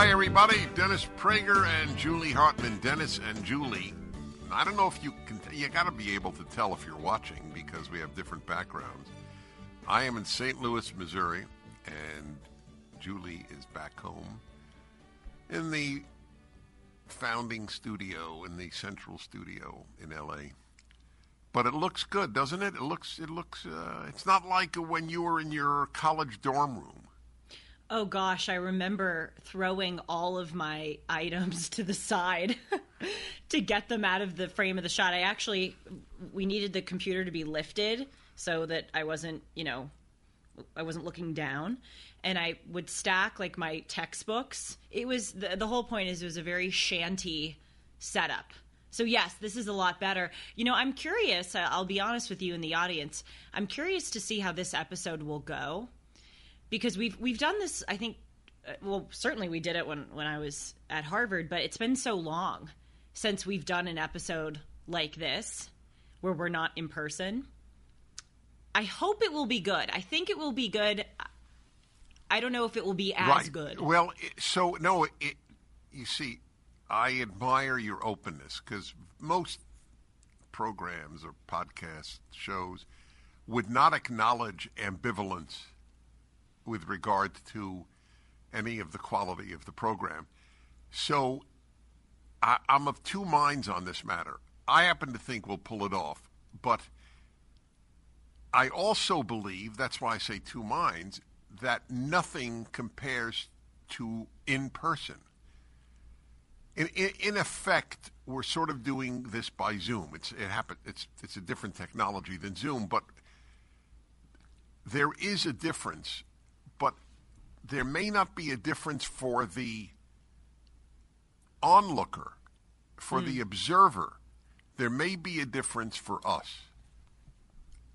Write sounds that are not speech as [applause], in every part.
Hi, everybody. Dennis Prager and Julie Hartman. Dennis and Julie. I don't know if you can, you got to be able to tell if you're watching because we have different backgrounds. I am in St. Louis, Missouri, and Julie is back home in the founding studio, in the central studio in LA. But it looks good, doesn't it? It looks, it looks, uh, it's not like when you were in your college dorm room. Oh gosh, I remember throwing all of my items to the side [laughs] to get them out of the frame of the shot. I actually we needed the computer to be lifted so that I wasn't, you know, I wasn't looking down and I would stack like my textbooks. It was the, the whole point is it was a very shanty setup. So yes, this is a lot better. You know, I'm curious, I'll be honest with you in the audience. I'm curious to see how this episode will go because we've we've done this. I think, uh, well, certainly we did it when when I was at Harvard, but it's been so long since we've done an episode like this where we're not in person. I hope it will be good. I think it will be good. I don't know if it will be as right. good. Well, so no, it, you see, I admire your openness because most programs or podcast shows would not acknowledge ambivalence with regard to any of the quality of the program. So I, am of two minds on this matter. I happen to think we'll pull it off, but I also believe that's why I say two minds that nothing compares to in person. In, in, in, effect, we're sort of doing this by Zoom. It's it happen, It's it's a different technology than Zoom, but there is a difference but there may not be a difference for the onlooker, for mm. the observer. There may be a difference for us.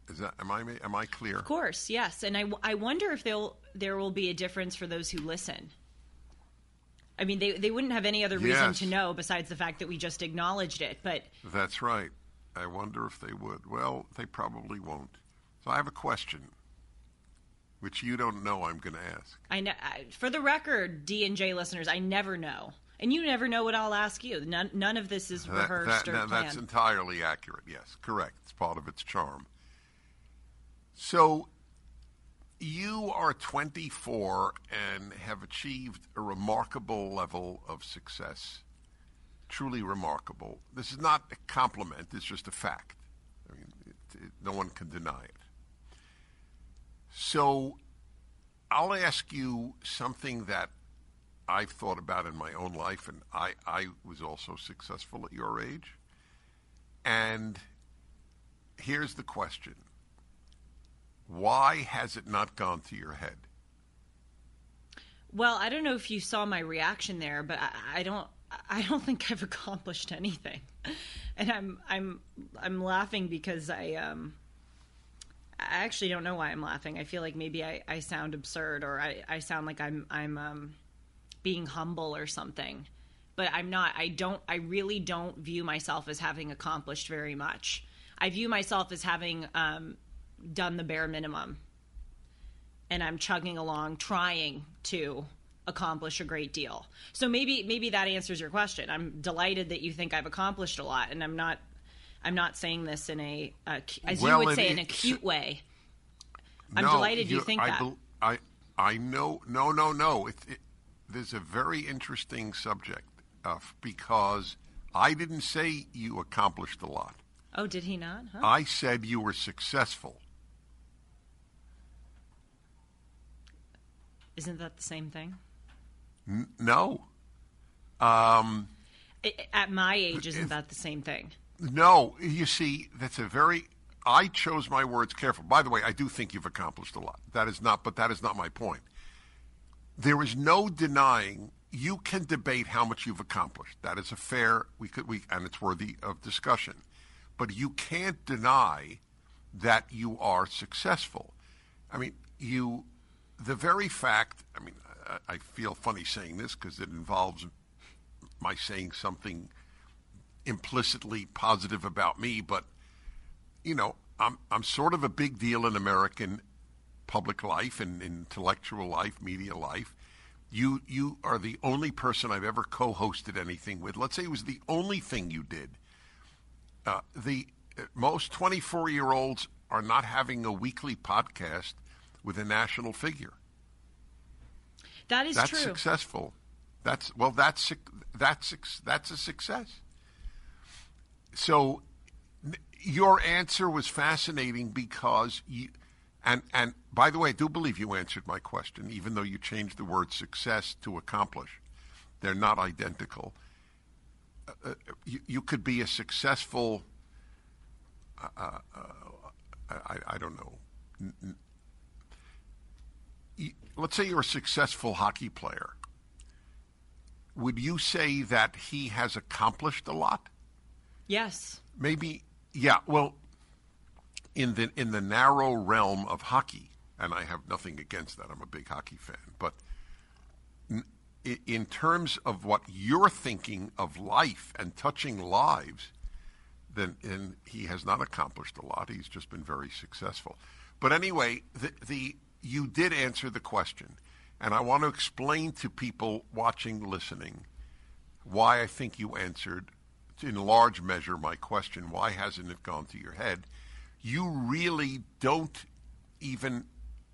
Is that am I am I clear? Of course, yes. And I, I wonder if there there will be a difference for those who listen. I mean, they they wouldn't have any other reason yes. to know besides the fact that we just acknowledged it. But that's right. I wonder if they would. Well, they probably won't. So I have a question which you don't know I'm going to ask. I know. For the record, D and J listeners, I never know, and you never know what I'll ask you. None, none of this is rehearsed that, that, or planned. That's entirely accurate. Yes, correct. It's part of its charm. So, you are 24 and have achieved a remarkable level of success. Truly remarkable. This is not a compliment. It's just a fact. I mean, it, it, no one can deny it. So I'll ask you something that I've thought about in my own life, and I, I was also successful at your age. And here's the question Why has it not gone to your head? Well, I don't know if you saw my reaction there, but I, I don't. I don't think I've [laughs] accomplished anything, and I'm I'm I'm laughing because I um I actually don't know why I'm laughing. I feel like maybe I, I sound absurd or I, I sound like I'm I'm um, being humble or something. But I'm not. I don't. I really don't view myself as having accomplished very much. I view myself as having um, done the bare minimum, and I'm chugging along, trying to accomplish a great deal. So maybe maybe that answers your question. I'm delighted that you think I've accomplished a lot, and I'm not I'm not saying this in a, as well, you would say, in a cute way. I'm no, delighted you, think I, that. I, I know, no, no, no. It, it, there's a very interesting subject uh, because I didn't say you accomplished a lot. Oh, did he not? Huh? I said you were successful. Isn't that the same thing? N- no. Um, it, at my age, isn't that the same thing? No, you see, that's a very. I chose my words careful. By the way, I do think you've accomplished a lot. That is not, but that is not my point. There is no denying you can debate how much you've accomplished. That is a fair we could we and it's worthy of discussion. But you can't deny that you are successful. I mean, you the very fact, I mean, I, I feel funny saying this because it involves my saying something implicitly positive about me, but you know, I'm I'm sort of a big deal in American public life and intellectual life, media life. You you are the only person I've ever co-hosted anything with. Let's say it was the only thing you did. Uh, the uh, most 24 year olds are not having a weekly podcast with a national figure. That is true. That's true. successful. That's well. That's that's that's a success. So, your answer was fascinating because you, and and by the way, I do believe you answered my question, even though you changed the word success to accomplish. They're not identical. Uh, uh, you, you could be a successful. Uh, uh, I, I don't know. Let's say you're a successful hockey player. Would you say that he has accomplished a lot? Yes. Maybe, yeah. Well, in the in the narrow realm of hockey, and I have nothing against that. I'm a big hockey fan, but n- i- in terms of what you're thinking of life and touching lives, then and he has not accomplished a lot. He's just been very successful. But anyway, the, the you did answer the question, and I want to explain to people watching, listening, why I think you answered, in large measure, my question. Why hasn't it gone to your head? You really don't even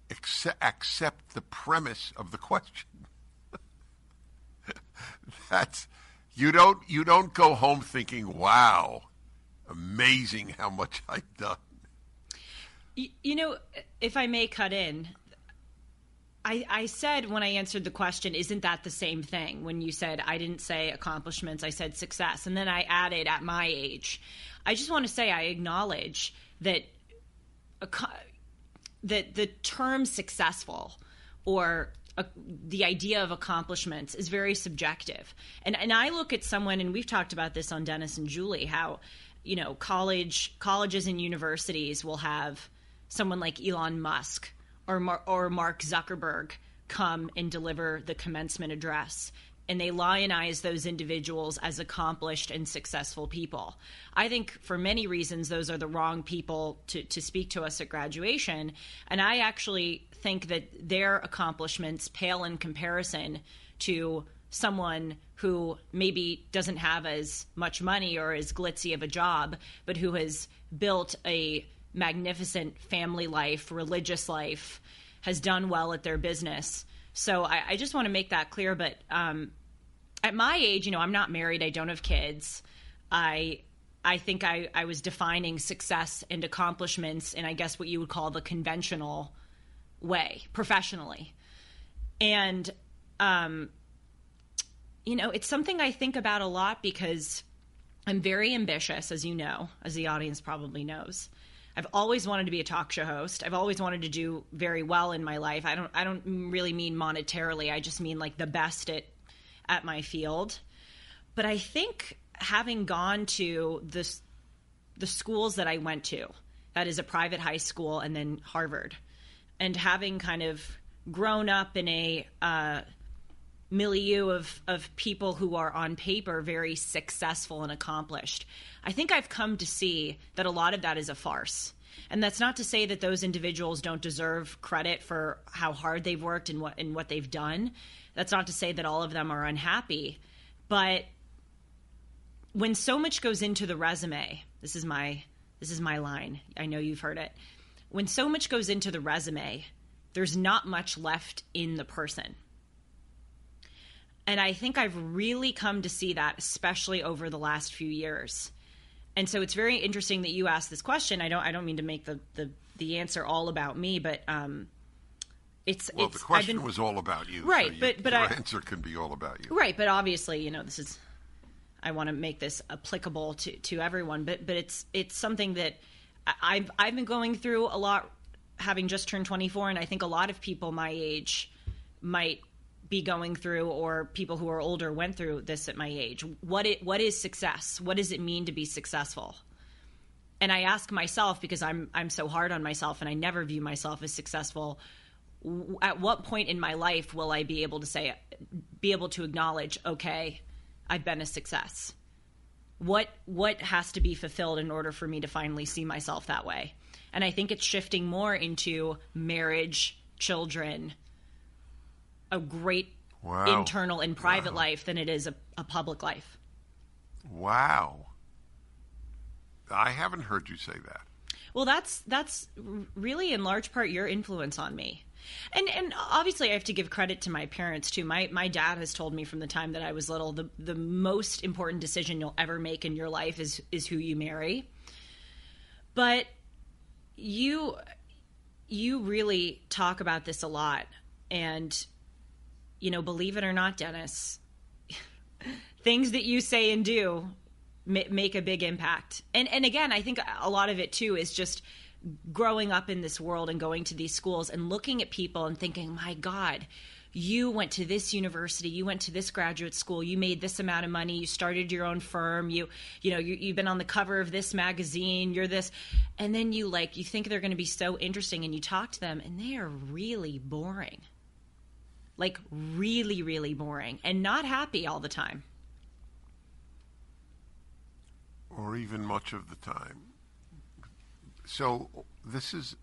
accept, accept the premise of the question. [laughs] That's you don't you don't go home thinking, "Wow, amazing how much I've done." You, you know, if I may cut in, I, I said when I answered the question, isn't that the same thing? When you said, I didn't say accomplishments, I said success. And then I added, at my age. I just want to say I acknowledge that, that the term successful or the idea of accomplishments is very subjective. And, and I look at someone, and we've talked about this on Dennis and Julie, how, you know, college colleges and universities will have someone like Elon Musk or Mar- or Mark Zuckerberg come and deliver the commencement address and they lionize those individuals as accomplished and successful people. I think for many reasons those are the wrong people to, to speak to us at graduation. And I actually think that their accomplishments pale in comparison to someone who maybe doesn't have as much money or as glitzy of a job, but who has built a magnificent family life, religious life, has done well at their business. So I, I just want to make that clear. But um, at my age, you know, I'm not married. I don't have kids. I I think I, I was defining success and accomplishments in I guess what you would call the conventional way, professionally. And um, you know, it's something I think about a lot because I'm very ambitious, as you know, as the audience probably knows. I've always wanted to be a talk show host. I've always wanted to do very well in my life. I don't I don't really mean monetarily. I just mean like the best at at my field. But I think having gone to the the schools that I went to, that is a private high school and then Harvard, and having kind of grown up in a uh, milieu of, of people who are on paper very successful and accomplished. I think I've come to see that a lot of that is a farce. And that's not to say that those individuals don't deserve credit for how hard they've worked and what and what they've done. That's not to say that all of them are unhappy, but when so much goes into the resume, this is my this is my line. I know you've heard it. When so much goes into the resume, there's not much left in the person. And I think I've really come to see that, especially over the last few years. And so it's very interesting that you asked this question. I don't I don't mean to make the the, the answer all about me, but um, it's Well, it's the question been, was all about you, Right, so you- but- but your I- answer can be all about you. Right, but obviously, you know, this is I want to make this applicable to, to everyone, but but it's it's something that I've I've been going through a lot having just turned 24 and I think a lot of people my age might be going through or people who are older went through this at my age. What it what is success? What does it mean to be successful? And I ask myself because I'm I'm so hard on myself and I never view myself as successful at what point in my life will I be able to say, be able to acknowledge, okay, I've been a success? What what has to be fulfilled in order for me to finally see myself that way? And I think it's shifting more into marriage, children, a great Wow. internal and private life than it is a, a public life. Wow. I haven't heard you say that. Well, that's that's really in large part your influence on me. And and obviously I have to give credit to my parents too. My my dad has told me from the time that I was little the the most important decision you'll ever make in your life is is who you marry. But you you really talk about this a lot and you know, believe it or not, Dennis, [laughs] things that you say and do ma- make a big impact. And and again, I think a lot of it too is just growing up in this world and going to these schools and looking at people and thinking, "My god, you went to this university, you went to this graduate school, you made this amount of money, you started your own firm, you you know, you, you've been on the cover of this magazine, you're this." And then you like you think they're going to be so interesting and you talk to them and they are really boring. Like really really boring and not happy all the time. or even much of the time. So this is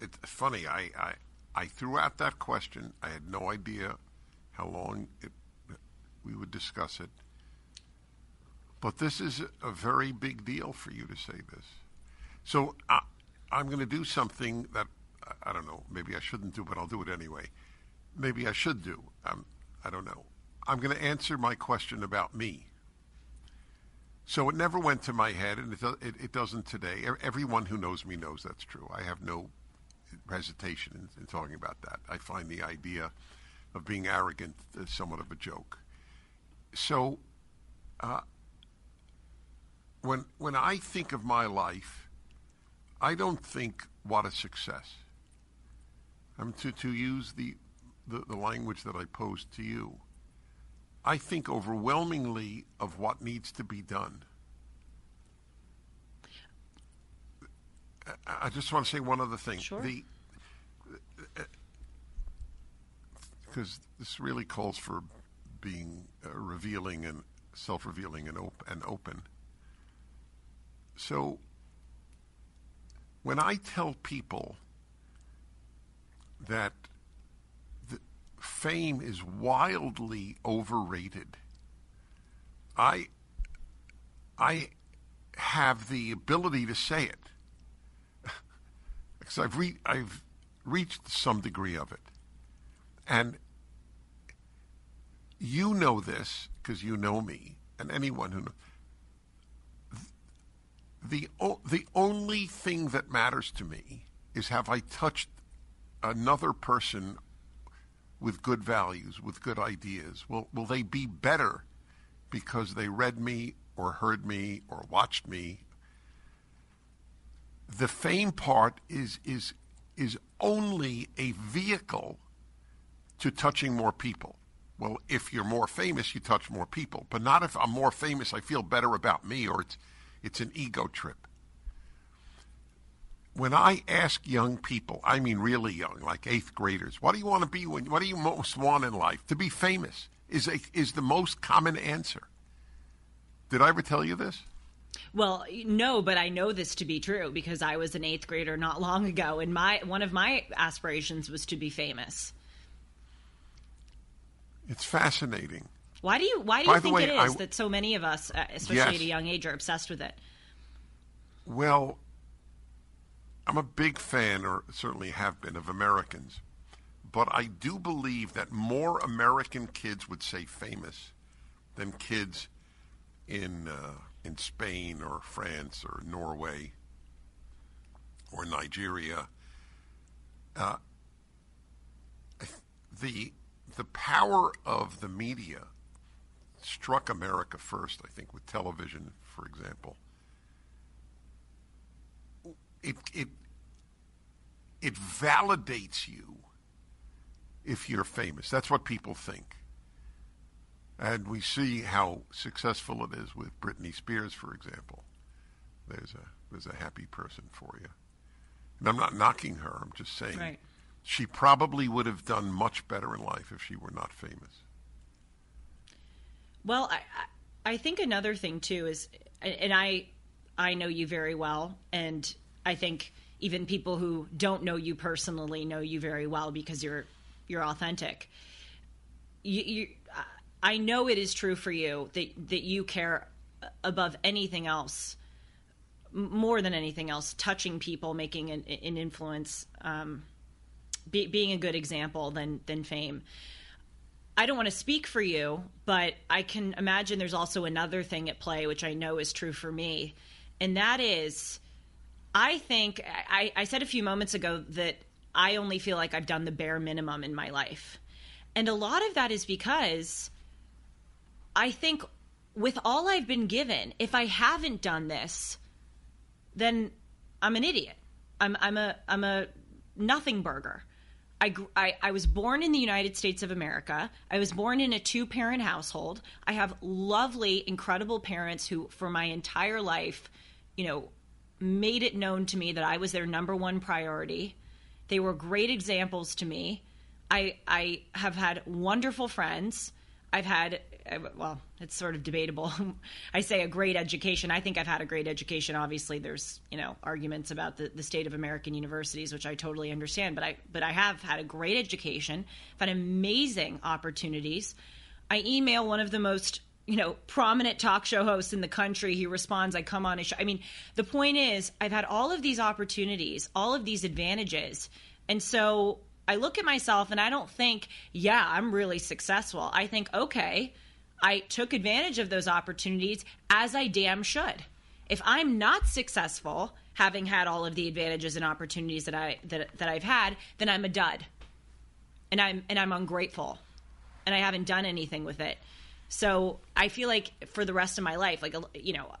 it's funny. I, I I threw out that question. I had no idea how long it, we would discuss it. But this is a very big deal for you to say this. So I, I'm going to do something that I- I don't know. Maybe I shouldn't do, but I'll do it anyway. Maybe I should do. Um, I don't know. I'm going to answer my question about me. So it never went to my head, and it, it, it doesn't today. Everyone who knows me knows that's true. I have no hesitation in, in talking about that. I find the idea of being arrogant uh, somewhat of a joke. So, uh, when when I think of my life, I don't think what a success. I'm to to use the, the, the language that I posed to you. I think overwhelmingly of what needs to be done. I- just want to say one other thing. Sure. Because this really calls for being uh, revealing and self-revealing and, op- and open. So when I tell people that fame is wildly overrated, I I have the ability to say it [laughs] because I've re- I've reached some degree of it, and you know this because you know me, and anyone who knows. The o- the only thing that matters to me is have I touched another person with good values, with good ideas? Will will they be better because they read me or heard me or watched me? The fame part is is is only a vehicle to touching more people. Well, if you're more famous, you touch more people, but not if I'm more famous, I feel better about me or it's it's an ego trip. When I ask young people, I mean really young, like eighth graders, what do you want to be when what do you most want in life? To be famous is a, is the most common answer. Did I ever tell you this? Well, no, but I know this to be true because I was an eighth grader not long ago, and my one of my aspirations was to be famous. It's fascinating. Why do you Why do By you think way, it I that so many of us, uh, especially Yes. at a young age, are obsessed with it? Well, I'm a big fan, or certainly have been, of Americans. But I do believe that more American kids would say famous than kids in uh, in Spain or France or Norway or Nigeria. Uh, the the power of the media struck America first, I think, with television, for example. It it it validates you if you're famous. That's what people think. And we see how successful it is with Britney Spears, for example. There's a there's a happy person for you. And I'm not knocking her. I'm just saying Right. she probably would have done much better in life if she were not famous. Well, I, I I think another thing too is, and I I know you very well, and I think even people who don't know you personally know you very well because you're you're authentic. You, you I know it is true for you that that you care above anything else, more than anything else, touching people, making an, an influence, um, be, being a good example than than fame. I don't want to speak for you, but I can imagine there's also another thing at play, which I know is true for me. And that is, I think, I, I said a few moments ago that I only feel like I've done the bare minimum in my life. And a lot of that is because I think with all I've been given, if I haven't done this, then I'm an idiot. I'm, I'm a, I'm a nothing burger. I, I, I was born in the United States of America. I was born in a two parent household. I have lovely, incredible parents who, for my entire life, you know, made it known to me that I was their number one priority. They were great examples to me. I, I have had wonderful friends. I've had, uh, well, it's sort of debatable. [laughs] I say a great education. I think I've had a great education. Obviously, there's you know arguments about the, the state of American universities, which I totally understand. But I but I have had a great education. I've had amazing opportunities. I email one of the most you know prominent talk show hosts in the country. He responds. I come on his show. I mean, the point is, I've had all of these opportunities, all of these advantages, and so I look at myself and I don't think, yeah, I'm really successful. I think, okay, I took advantage of those opportunities as I damn should. If I'm not successful, having had all of the advantages and opportunities that I that, that I've had, then I'm a dud. And I'm and I'm ungrateful. And I haven't done anything with it. So, I feel like for the rest of my life, like you know,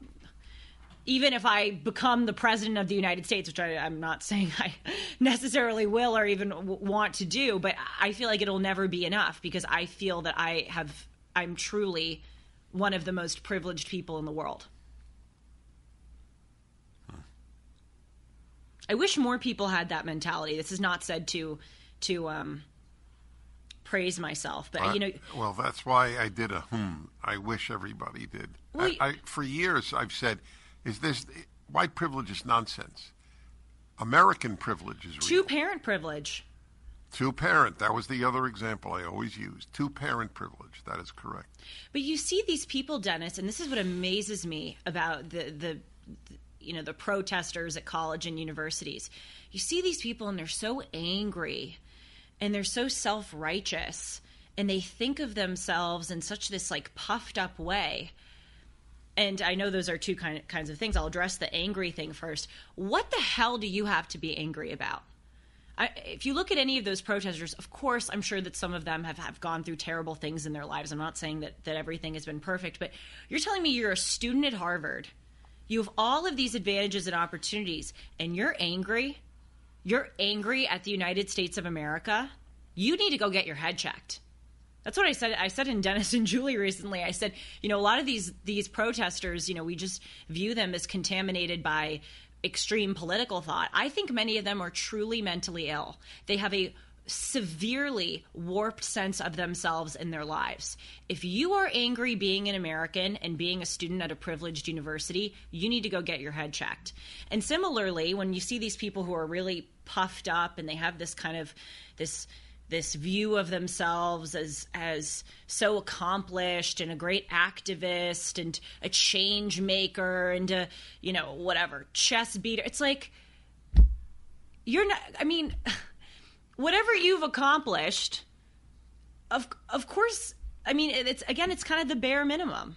even if I become the president of the United States, which I, am not [laughs] saying I necessarily will or even w- want to do, but I feel like it'll never be enough because I feel that I have, I'm truly one of the most privileged people in the world. I wish more people had that mentality. This is not said to, to um, praise myself, but I- you know, well, that's why I did a hmm. I wish everybody did. Well, I, I, for years, I've said, "Is this white privilege is nonsense? American privilege is real." two parent privilege. Two parent. That was the other example I always used. Two parent privilege. That is correct. But you see these people, Dennis, and this is what amazes me about the the, the you know the protesters at college and universities. You see these people, and they're so angry, and they're so self righteous, and they think of themselves in such this like puffed up way. And I know those are two kind kinds of things. I'll address the angry thing first. What the hell do you have to be angry about? I, if you look at any of those protesters, of course, I'm sure that some of them have, have gone through terrible things in their lives. I'm not saying that, that everything has been perfect, but you're telling me you're a student at Harvard. You have all of these advantages and opportunities, and you're angry. You're angry at the United States of America. You need to go get your head checked. That's what I said. I said in Dennis and Julie recently. I said, you know, a lot of these these protesters, you know, we just view them as contaminated by extreme political thought. I think many of them are truly mentally ill. They have a severely warped sense of themselves and their lives. If you are angry being an American and being a student at a privileged university, you need to go get your head checked. And similarly, when you see these people who are really puffed up and they have this kind of this this view of themselves as as so accomplished and a great activist and a change maker and a you know whatever chess beater. It's like you're not i mean [laughs] whatever you've accomplished of of course i mean it's again it's kind of the bare minimum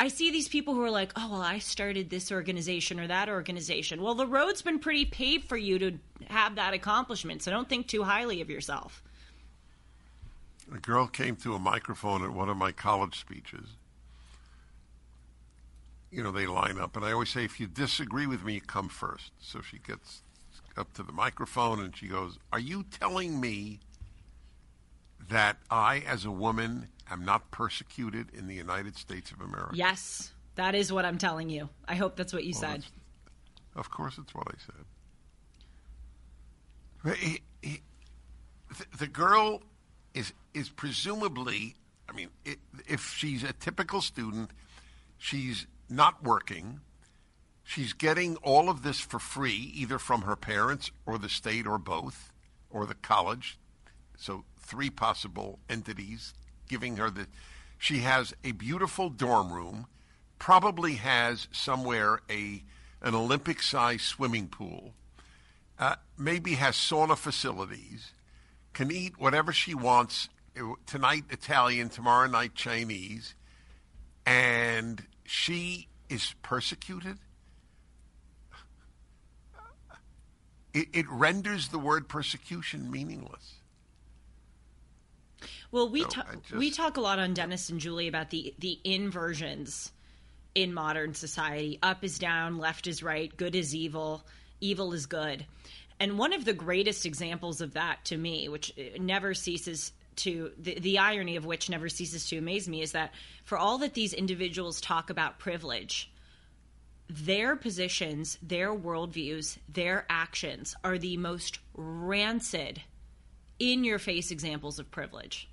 I see these people who are like, oh, well, I started this organization or that organization. Well, the road's been pretty paved for you to have that accomplishment, so don't think too highly of yourself. A girl came to a microphone at one of my college speeches. You know, they line up, and I always say, if you disagree with me, come first. So she gets up to the microphone and she goes, Are you telling me that I, as a woman, am not persecuted in the United States of America? Yes, that is what I'm telling you. I hope that's what you Well, said. Of course, it's what I said. He- he- the, the girl is is presumably, I mean, it, if she's a typical student, she's not working. She's getting all of this for free, either from her parents or the state or both, or the college. So three possible entities giving her the. She has a beautiful dorm room, probably has somewhere a an Olympic-sized swimming pool, uh, maybe has sauna facilities, can eat whatever she wants uh, tonight Italian, tomorrow night Chinese, and she is persecuted. It, it renders the word persecution meaningless. Well, we So, ta- just- we talk a lot on Dennis and Julie about the the inversions in modern society. Up is down, left is right, good is evil, evil is good. And one of the greatest examples of that to me, which uh, never ceases to the, the irony of which never ceases to amaze me, is that for all that these individuals talk about privilege, their positions, their worldviews, their actions are the most rancid, in your face examples of privilege.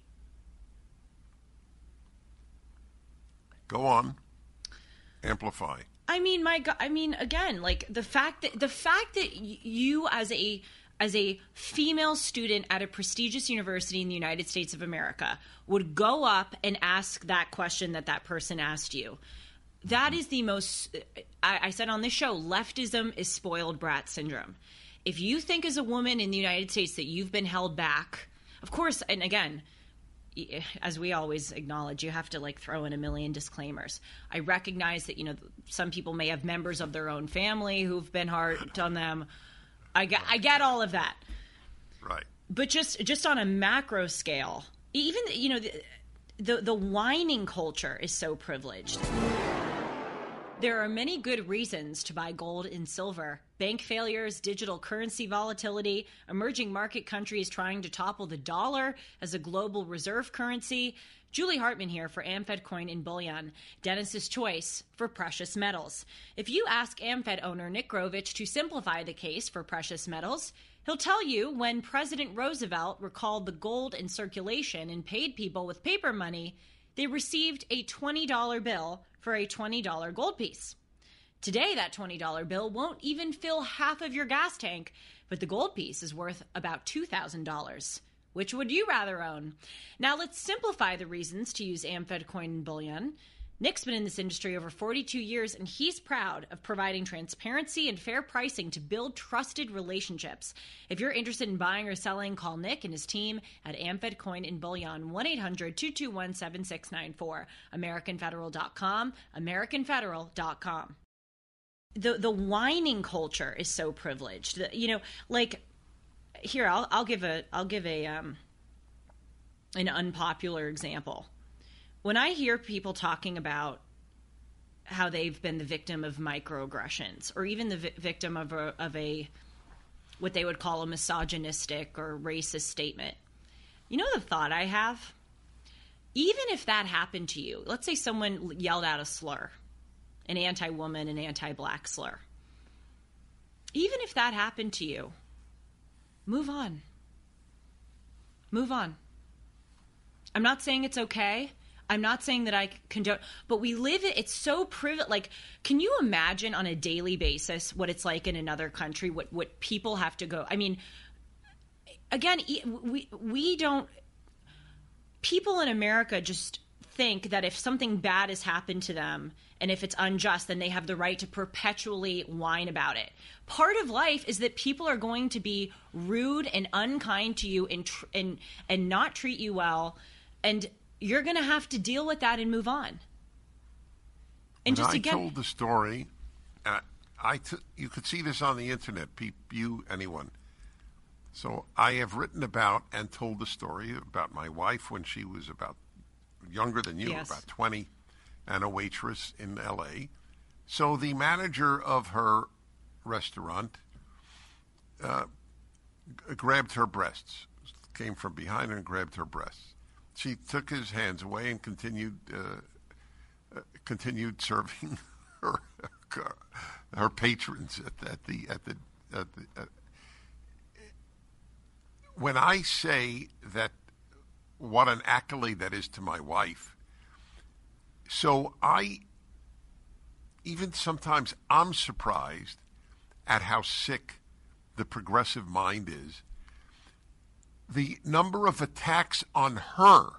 Go on. Amplify. I mean, my God, I mean, again, like the fact that the fact that you as a as a female student at a prestigious university in the United States of America would go up and ask that question that that person asked you. That is the most. I, I said on this show, leftism is spoiled brat syndrome. If you think as a woman in the United States that you've been held back, of course, and again, as we always acknowledge, you have to like throw in a million disclaimers. I recognize that you know some people may have members of their own family who've been hard [laughs] on them. I get, I get all of that, Right. but just just on a macro scale, even you know the the, the whining culture is so privileged. There are many good reasons to buy gold and silver. Bank failures, digital currency volatility, emerging market countries trying to topple the dollar as a global reserve currency. Julie Hartman here for AmFed Coin and Bullion, Dennis's choice for precious metals. If you ask AmFed owner Nick Grovich to simplify the case for precious metals, he'll tell you when President Roosevelt recalled the gold in circulation and paid people with paper money, they received a $20 bill for a $20 gold piece. Today, that $20 bill won't even fill half of your gas tank, but the gold piece is worth about $2,000. Which would you rather own? Now, let's simplify the reasons to use AmFed coin and bullion. Nick's been in this industry over 42 years, and he's proud of providing transparency and fair pricing to build trusted relationships. If you're interested in buying or selling, call Nick and his team at AmFed Coin and Bullion, 1 800 221 7694, AmericanFederal.com, AmericanFederal.com. The, the whining culture is so privileged. The- you know, like, here, I'll, I'll give a, I'll give a, um, an unpopular example when I hear people talking about how they've been the victim of microaggressions or even the vi- victim of a, of a what they would call a misogynistic or racist statement, you know the thought I have? Even if that happened to you, let's say someone yelled out a slur, an anti woman, an anti black slur. Even if that happened to you, move on. Move on. I'm not saying it's okay. I'm not saying that I condone, but we live it. It's so privileged. Like, can you imagine on a daily basis what it's like in another country? What what people have to go? I mean, again, we we don't. People in America just think that if something bad has happened to them and if it's unjust, then they have the right to perpetually whine about it. Part of life is that people are going to be rude and unkind to you and tr- and and not treat you well, and you're going to have to deal with that and move on. And When just I again, told the story, uh, I t- you could see this on the internet. Pe- you, anyone. So I have written about and told the story about my wife when she was about younger than you, Yes. about 20, and a waitress in L.A. So the manager of her restaurant uh, g- grabbed her breasts, came from behind her and grabbed her breasts. She took his hands away and continued uh, uh, continued serving [laughs] her her patrons at, at the at the at the. At, when I say that, what an accolade that is to my wife. So I, even sometimes I'm surprised at how sick the progressive mind is. The number of attacks on her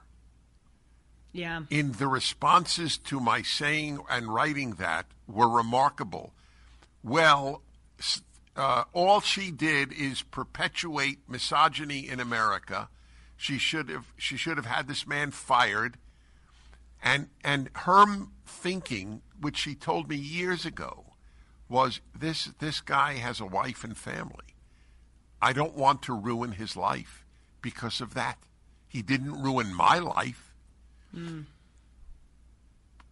Yeah. in the responses to my saying and writing that were remarkable. Well, uh, all she did is perpetuate misogyny in America. She should have she should have had this man fired. And and her thinking, which she told me years ago, was this this guy has a wife and family. I don't want to ruin his life because of that. He didn't ruin my life.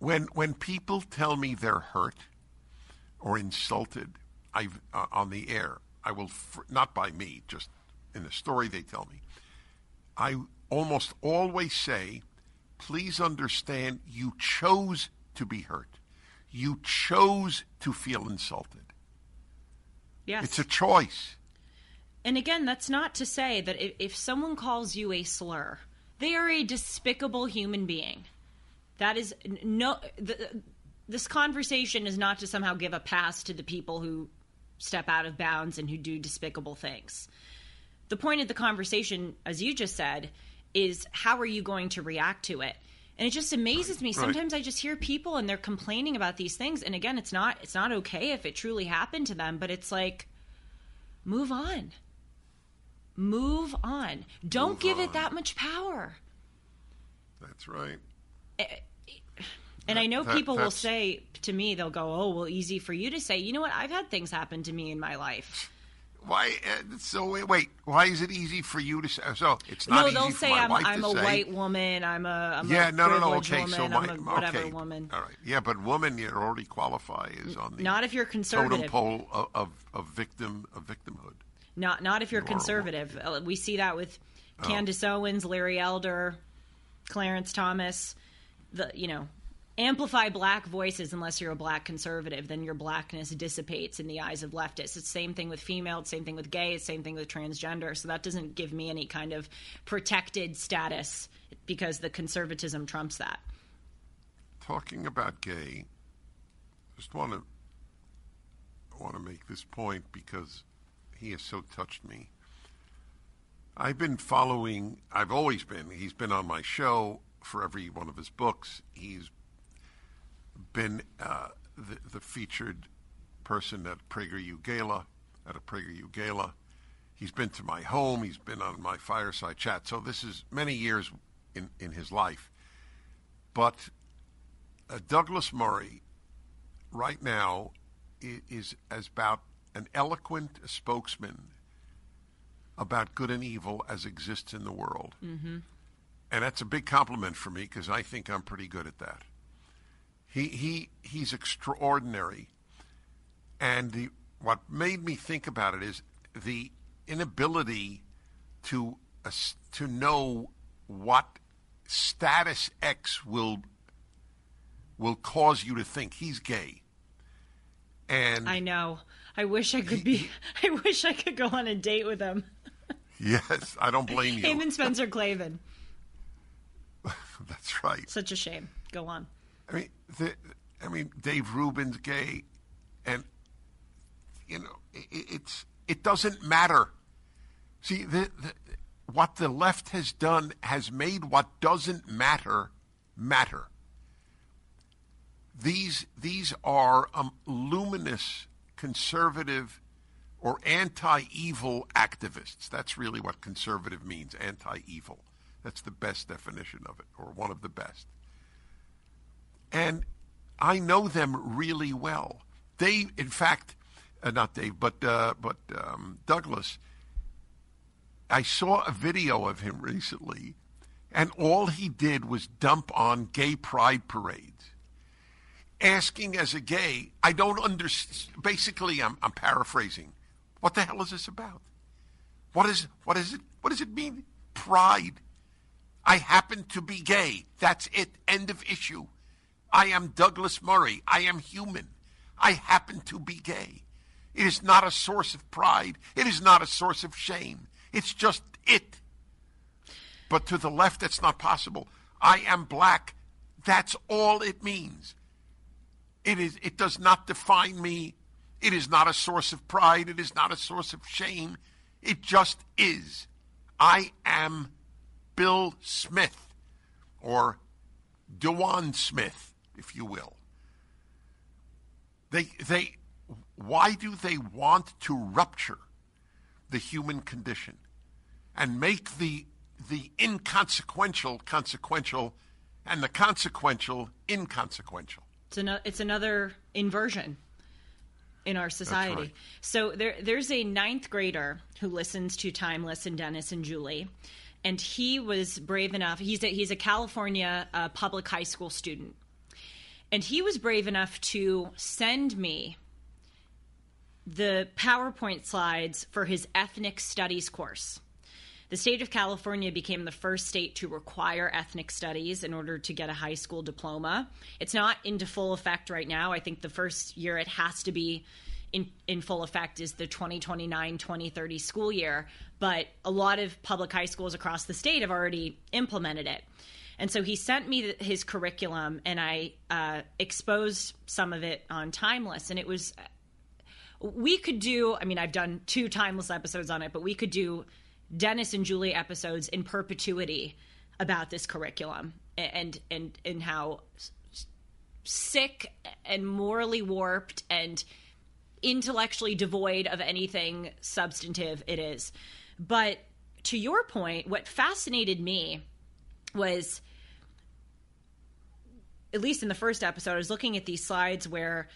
When when people tell me they're hurt or insulted, I uh, on the air, I will fr- not by me, just in the story they tell me. I almost always say, please understand you chose to be hurt. You chose to feel insulted. Yes. It's a choice. And again, that's not to say that if, if someone calls you a slur, they are a despicable human being. That is no. The, this conversation is not to somehow give a pass to the people who step out of bounds and who do despicable things. The point of the conversation, as you just said, is how are you going to react to it? And it just amazes me. Sometimes I just hear people and they're complaining about these things. And again, it's not it's not okay if it truly happened to them, but it's like move on. Move on. Don't Move give on. it that much power. That's right. Eh, eh, and I know That- people will say to me, they'll go, "Oh, well, easy for you to say." You know what? I've had things happen to me in my life. Why? Uh, so wait, wait. Why is it easy for you to say? So it's not no, they'll say I'm I'm a say, white woman. I'm a I'm Yeah, a no, no, no. Okay, woman. so my I'm a whatever okay, woman. All right, yeah, but woman, you already qualify as on the Not if you're totem conservative. pole of, of, of victim of victimhood. Not not if you're You conservative. Uh, We see that with Oh. Candace Owens, Larry Elder, Clarence Thomas. The you know amplify black voices unless you're a black conservative then your blackness dissipates in the eyes of leftists it's the same thing with female it's same thing with gay it's same thing with transgender so that doesn't give me any kind of protected status because the conservatism trumps that Talking about gay, just want to want to make this point because he has so touched me. I've been following. I've always been. He's been on my show for every one of his books. He's been uh, the, the featured person at PragerU Gala, at a PragerU Gala. He's been to my home. He's been on my fireside chat. So this is many years in, in his life. But uh, Douglas Murray, right now, i- is as about an eloquent spokesman about good and evil as exists in the world. Mm-hmm. And that's a big compliment for me because I think I'm pretty good at that. He he he's extraordinary, and the what made me think about it is the inability to uh, to know what status X will will cause you to think. He's gay. And i know. I wish i could be [laughs] i wish i could go on a date with him. [laughs] Yes, I don't blame you. him and Spencer Klavan. [laughs] That's right. such a shame. Go on I mean, the, I mean, Dave Rubin's gay, and you know, it, it's it doesn't matter. See, the, the, what the left has done has made what doesn't matter matter. These these are um, luminous conservative or anti-evil activists. That's really what conservative means, anti-evil. That's the best definition of it, or one of the best and I know them really well. Dave, in fact, uh, not Dave, but uh, but um, Douglas I saw a video of him recently, and all he did was dump on gay pride parades, asking as a gay, I don't understand. Basically, I'm, I'm paraphrasing. What the hell is this about? What is what is it? What does it mean? Pride. I happen to be gay. That's it. End of issue. I am Douglas Murray. I am human. I happen to be gay. It is not a source of pride. It is not a source of shame. It's just it. But to the left, that's not possible. I am black. That's all it means. It is. It does not define me. It is not a source of pride. It is not a source of shame. It just is. I am Bill Smith, or Dewan Smith, if you will. They, they, why do they want to rupture the human condition and make the, the inconsequential consequential and the consequential inconsequential? It's, an, it's another inversion in our society. right. So there, there's a ninth grader who listens to Timeless and Dennis and Julie, and he was brave enough. He's a, he's a California uh, public high school student, and he was brave enough to send me the PowerPoint slides for his ethnic studies course. The state of California became the first state to require ethnic studies in order to get a high school diploma. It's not into full effect right now. I think the first year it has to be in, in full effect is the 2029 2030 school year. But a lot of public high schools across the state have already implemented it. And so he sent me th- his curriculum, and I uh, exposed some of it on Timeless. And it was we could do i mean i've done two timeless episodes on it but we could do dennis and julie episodes in perpetuity about this curriculum and and and how sick and morally warped and intellectually devoid of anything substantive it is but to your point what fascinated me was at least in the first episode i was looking at these slides where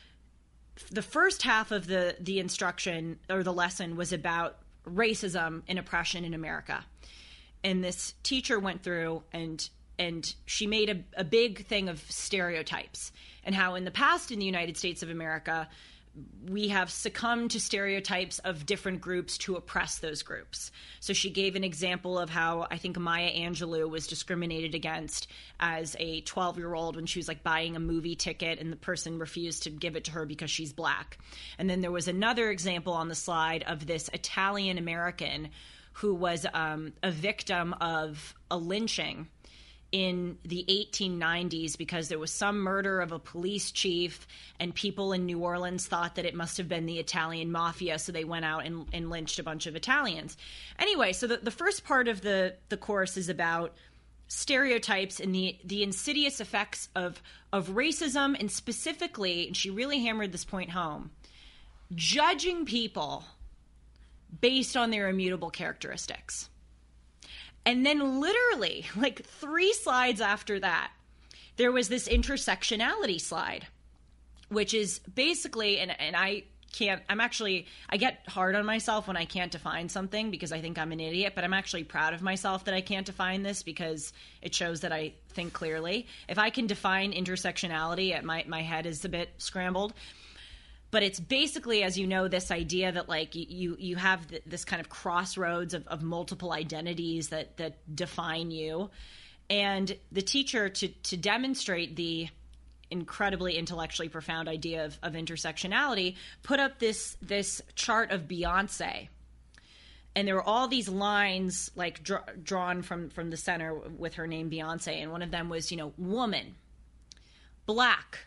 the first half of the the instruction or the lesson was about racism and oppression in America. And this teacher went through and and she made a, a big thing of stereotypes and how in the past in the United States of America we have succumbed to stereotypes of different groups to oppress those groups. So she gave an example of how I think Maya Angelou was discriminated against as a 12 year old when she was like buying a movie ticket and the person refused to give it to her because she's black. And then there was another example on the slide of this Italian American who was um, a victim of a lynching in the 1890s because there was some murder of a police chief and people in New Orleans thought that it must have been the Italian mafia so they went out and, and lynched a bunch of Italians. Anyway, so the, the first part of the, the course is about stereotypes and the, the insidious effects of, of racism and specifically, and she really hammered this point home, judging people based on their immutable characteristics. And then, literally, [laughs] like three slides after that, there was this intersectionality slide, which is basically, and, and I can't, I'm actually, I get hard on myself when I can't define something because I think I'm an idiot, but I'm actually proud of myself that I can't define this because it shows that I think clearly. If I can define intersectionality, my, my head is a bit scrambled but it's basically as you know this idea that like you you have th- this kind of crossroads of, of multiple identities that that define you. And the teacher to to demonstrate the incredibly intellectually profound idea of, of intersectionality put up this this chart of beyonce. And there were all these lines like dr- drawn from from the center with her name beyonce. And one of them was you know woman black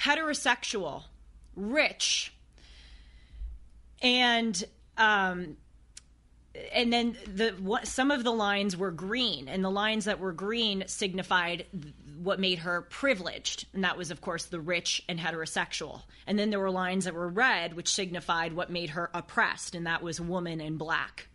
heterosexual rich. And um and then the what some of the lines were green and the lines that were green signified what made her privileged and that was of course the rich and heterosexual. And then there were lines that were red which signified what made her oppressed and that was woman and black.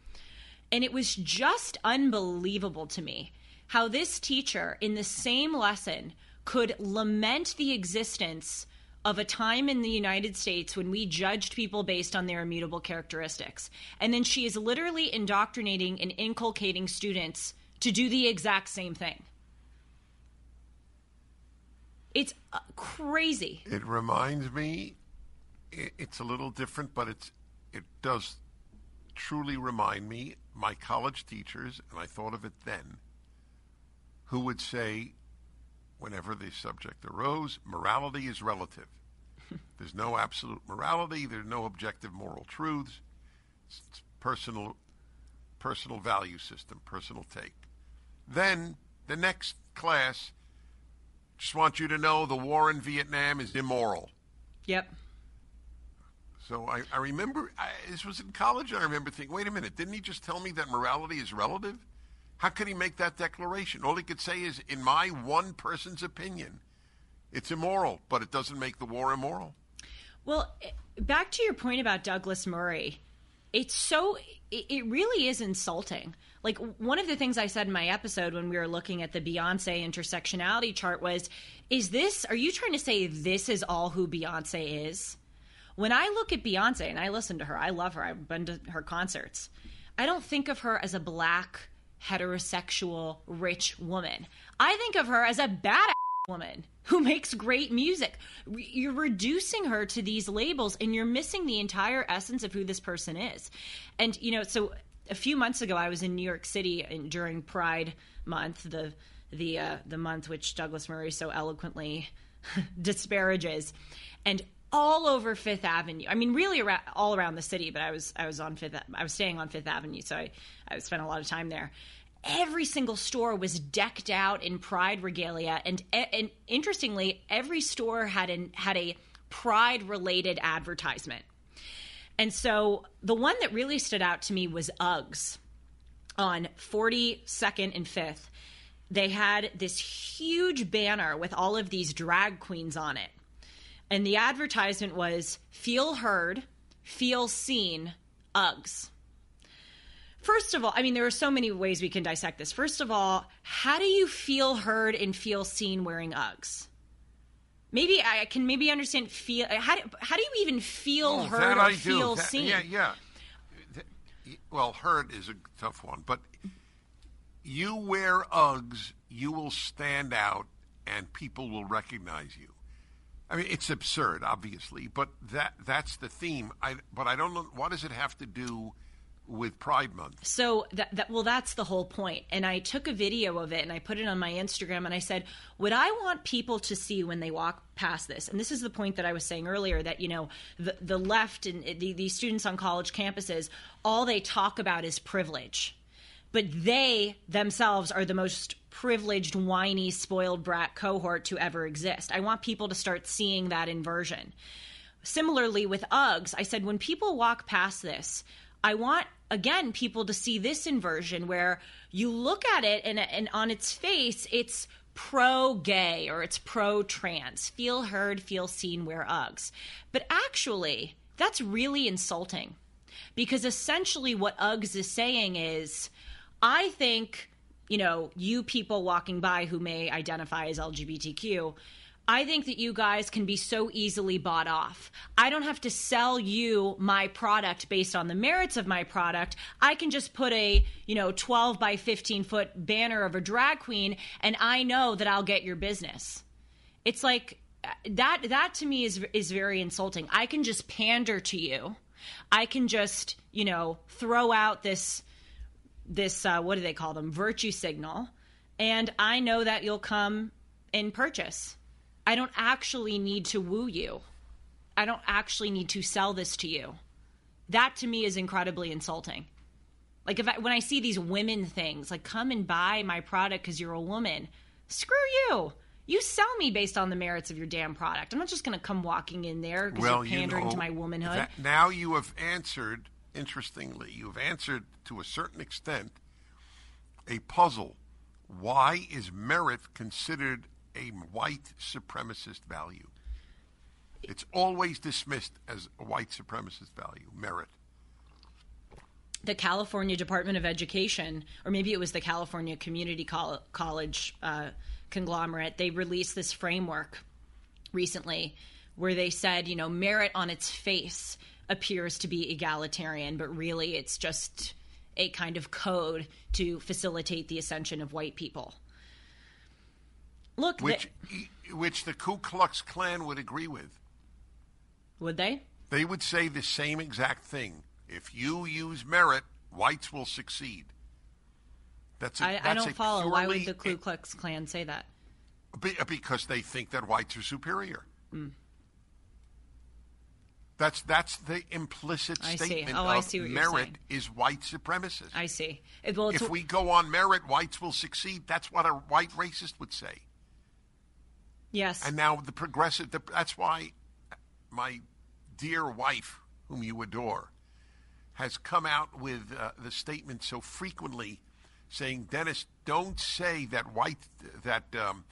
And it was just unbelievable to me how this teacher in the same lesson could lament the existence of a time in the United States when we judged people based on their immutable characteristics. And then she is literally indoctrinating and inculcating students to do the exact same thing. It's uh, crazy. It reminds me, it's a little different, but it's it does truly remind me my college teachers, and I thought of it then, who would say, whenever the subject arose, morality is relative. [laughs] There's no absolute morality. There's no objective moral truths. It's, personal, personal value system, personal take. Then the next class, just want you to know the war in Vietnam is immoral. Yep. So I, I remember I, this was in college, and I remember thinking, wait a minute, didn't he just tell me that morality is relative? How could he make that declaration? All he could say is, in my one person's opinion, it's immoral, but it doesn't make the war immoral. Well, eh, back to your point about Douglas Murray, it's so it, it really is insulting. Like one of the things I said in my episode when we were looking at the Beyonce intersectionality chart was, is this? Are you trying to say this is all who Beyonce is? When I look at Beyonce and I listen to her, I love her. I've been to her concerts. I don't think of her as a black, heterosexual, rich woman. I think of her as a badass [laughs] woman who makes great music. Re- You're reducing her to these labels and you're missing the entire essence of who this person is. And, you know, so a few months ago, I was in New York City during Pride Month, the the uh, the month which Douglas Murray so eloquently [laughs] disparages, and all over Fifth Avenue. I mean, really around, all around the city. But I was I was on Fifth. I was staying on Fifth Avenue, so I I spent a lot of time there. Every single store was decked out in Pride regalia, and and interestingly, every store had an had a Pride related advertisement. And so the one that really stood out to me was Uggs on 42nd and 5th. They had this huge banner with all of these drag queens on it. And the advertisement was feel heard, feel seen, Uggs. First of all, I mean, there are so many ways we can dissect this. First of all, how do you feel heard and feel seen wearing Uggs? Maybe I can maybe understand feel. How do, how do you even feel Oh, heard or feel That- seen? Yeah, yeah. Well, heard is a tough one, but you wear Uggs, you will stand out, and people will recognize you. I mean, it's absurd, obviously, but that that's the theme. I but I don't know what does it have to do with Pride Month. So that, that well, that's the whole point. And I took a video of it and I put it on my Instagram and I said, what I want people to see when they walk past this, and this is the point that I was saying earlier that you know the the left and the, these students on college campuses, all they talk about is privilege, but they themselves are the most privileged, whiny, spoiled brat cohort to ever exist. I want people to start seeing that inversion. Similarly with Uggs, I said when people walk past this, I want again people to see this inversion where you look at it and, and on its face it's pro gay or it's pro trans. Feel heard, feel seen, wear Uggs. But actually, that's really insulting because essentially what Uggs is saying is I think, you know, you people walking by who may identify as LGBTQ, I think that you guys can be so easily bought off. I don't have to sell you my product based on the merits of my product. I can just put a, you know, 12 by 15 foot banner of a drag queen and I know that I'll get your business. It's like that that to me is is very insulting. I can just pander to you. I can just, you know, throw out this this uh, what do they call them virtue signal and i know that you'll come and purchase i don't actually need to woo you. I don't actually need to sell this to you. That to me is incredibly insulting. Like if I, when i see these women things like come and buy my product because you're a woman screw you. You sell me based on the merits of your damn product. I'm not just going to come walking in there because Well, you're pandering you know, to my womanhood. that- now you have answered. Interestingly, you've answered to a certain extent a puzzle. Why is merit considered a white supremacist value? It's always dismissed as a white supremacist value, merit. the California Department of Education, or maybe it was the California Community Col- College uh, conglomerate, they released this framework recently where they said, you know, merit on its face appears to be egalitarian, but really it's just a kind of code to facilitate the ascension of white people. Look, which which the Ku Klux Klan would agree with. Would they? They would say the same exact thing. If you use merit, whites will succeed. That's a, I, that's I don't follow. Purely, Why would the Ku Klux Klan say that? Because they think that whites are superior. Mm. That's that's the implicit I statement see. Oh, of I see what merit is white supremacist. I see. Well, if we go on merit, whites will succeed. That's what a white racist would say. Yes. And now the progressive. The, that's why my dear wife, whom you adore, has come out with uh, the statement so frequently, saying, "Dennis, don't say that white that." Um,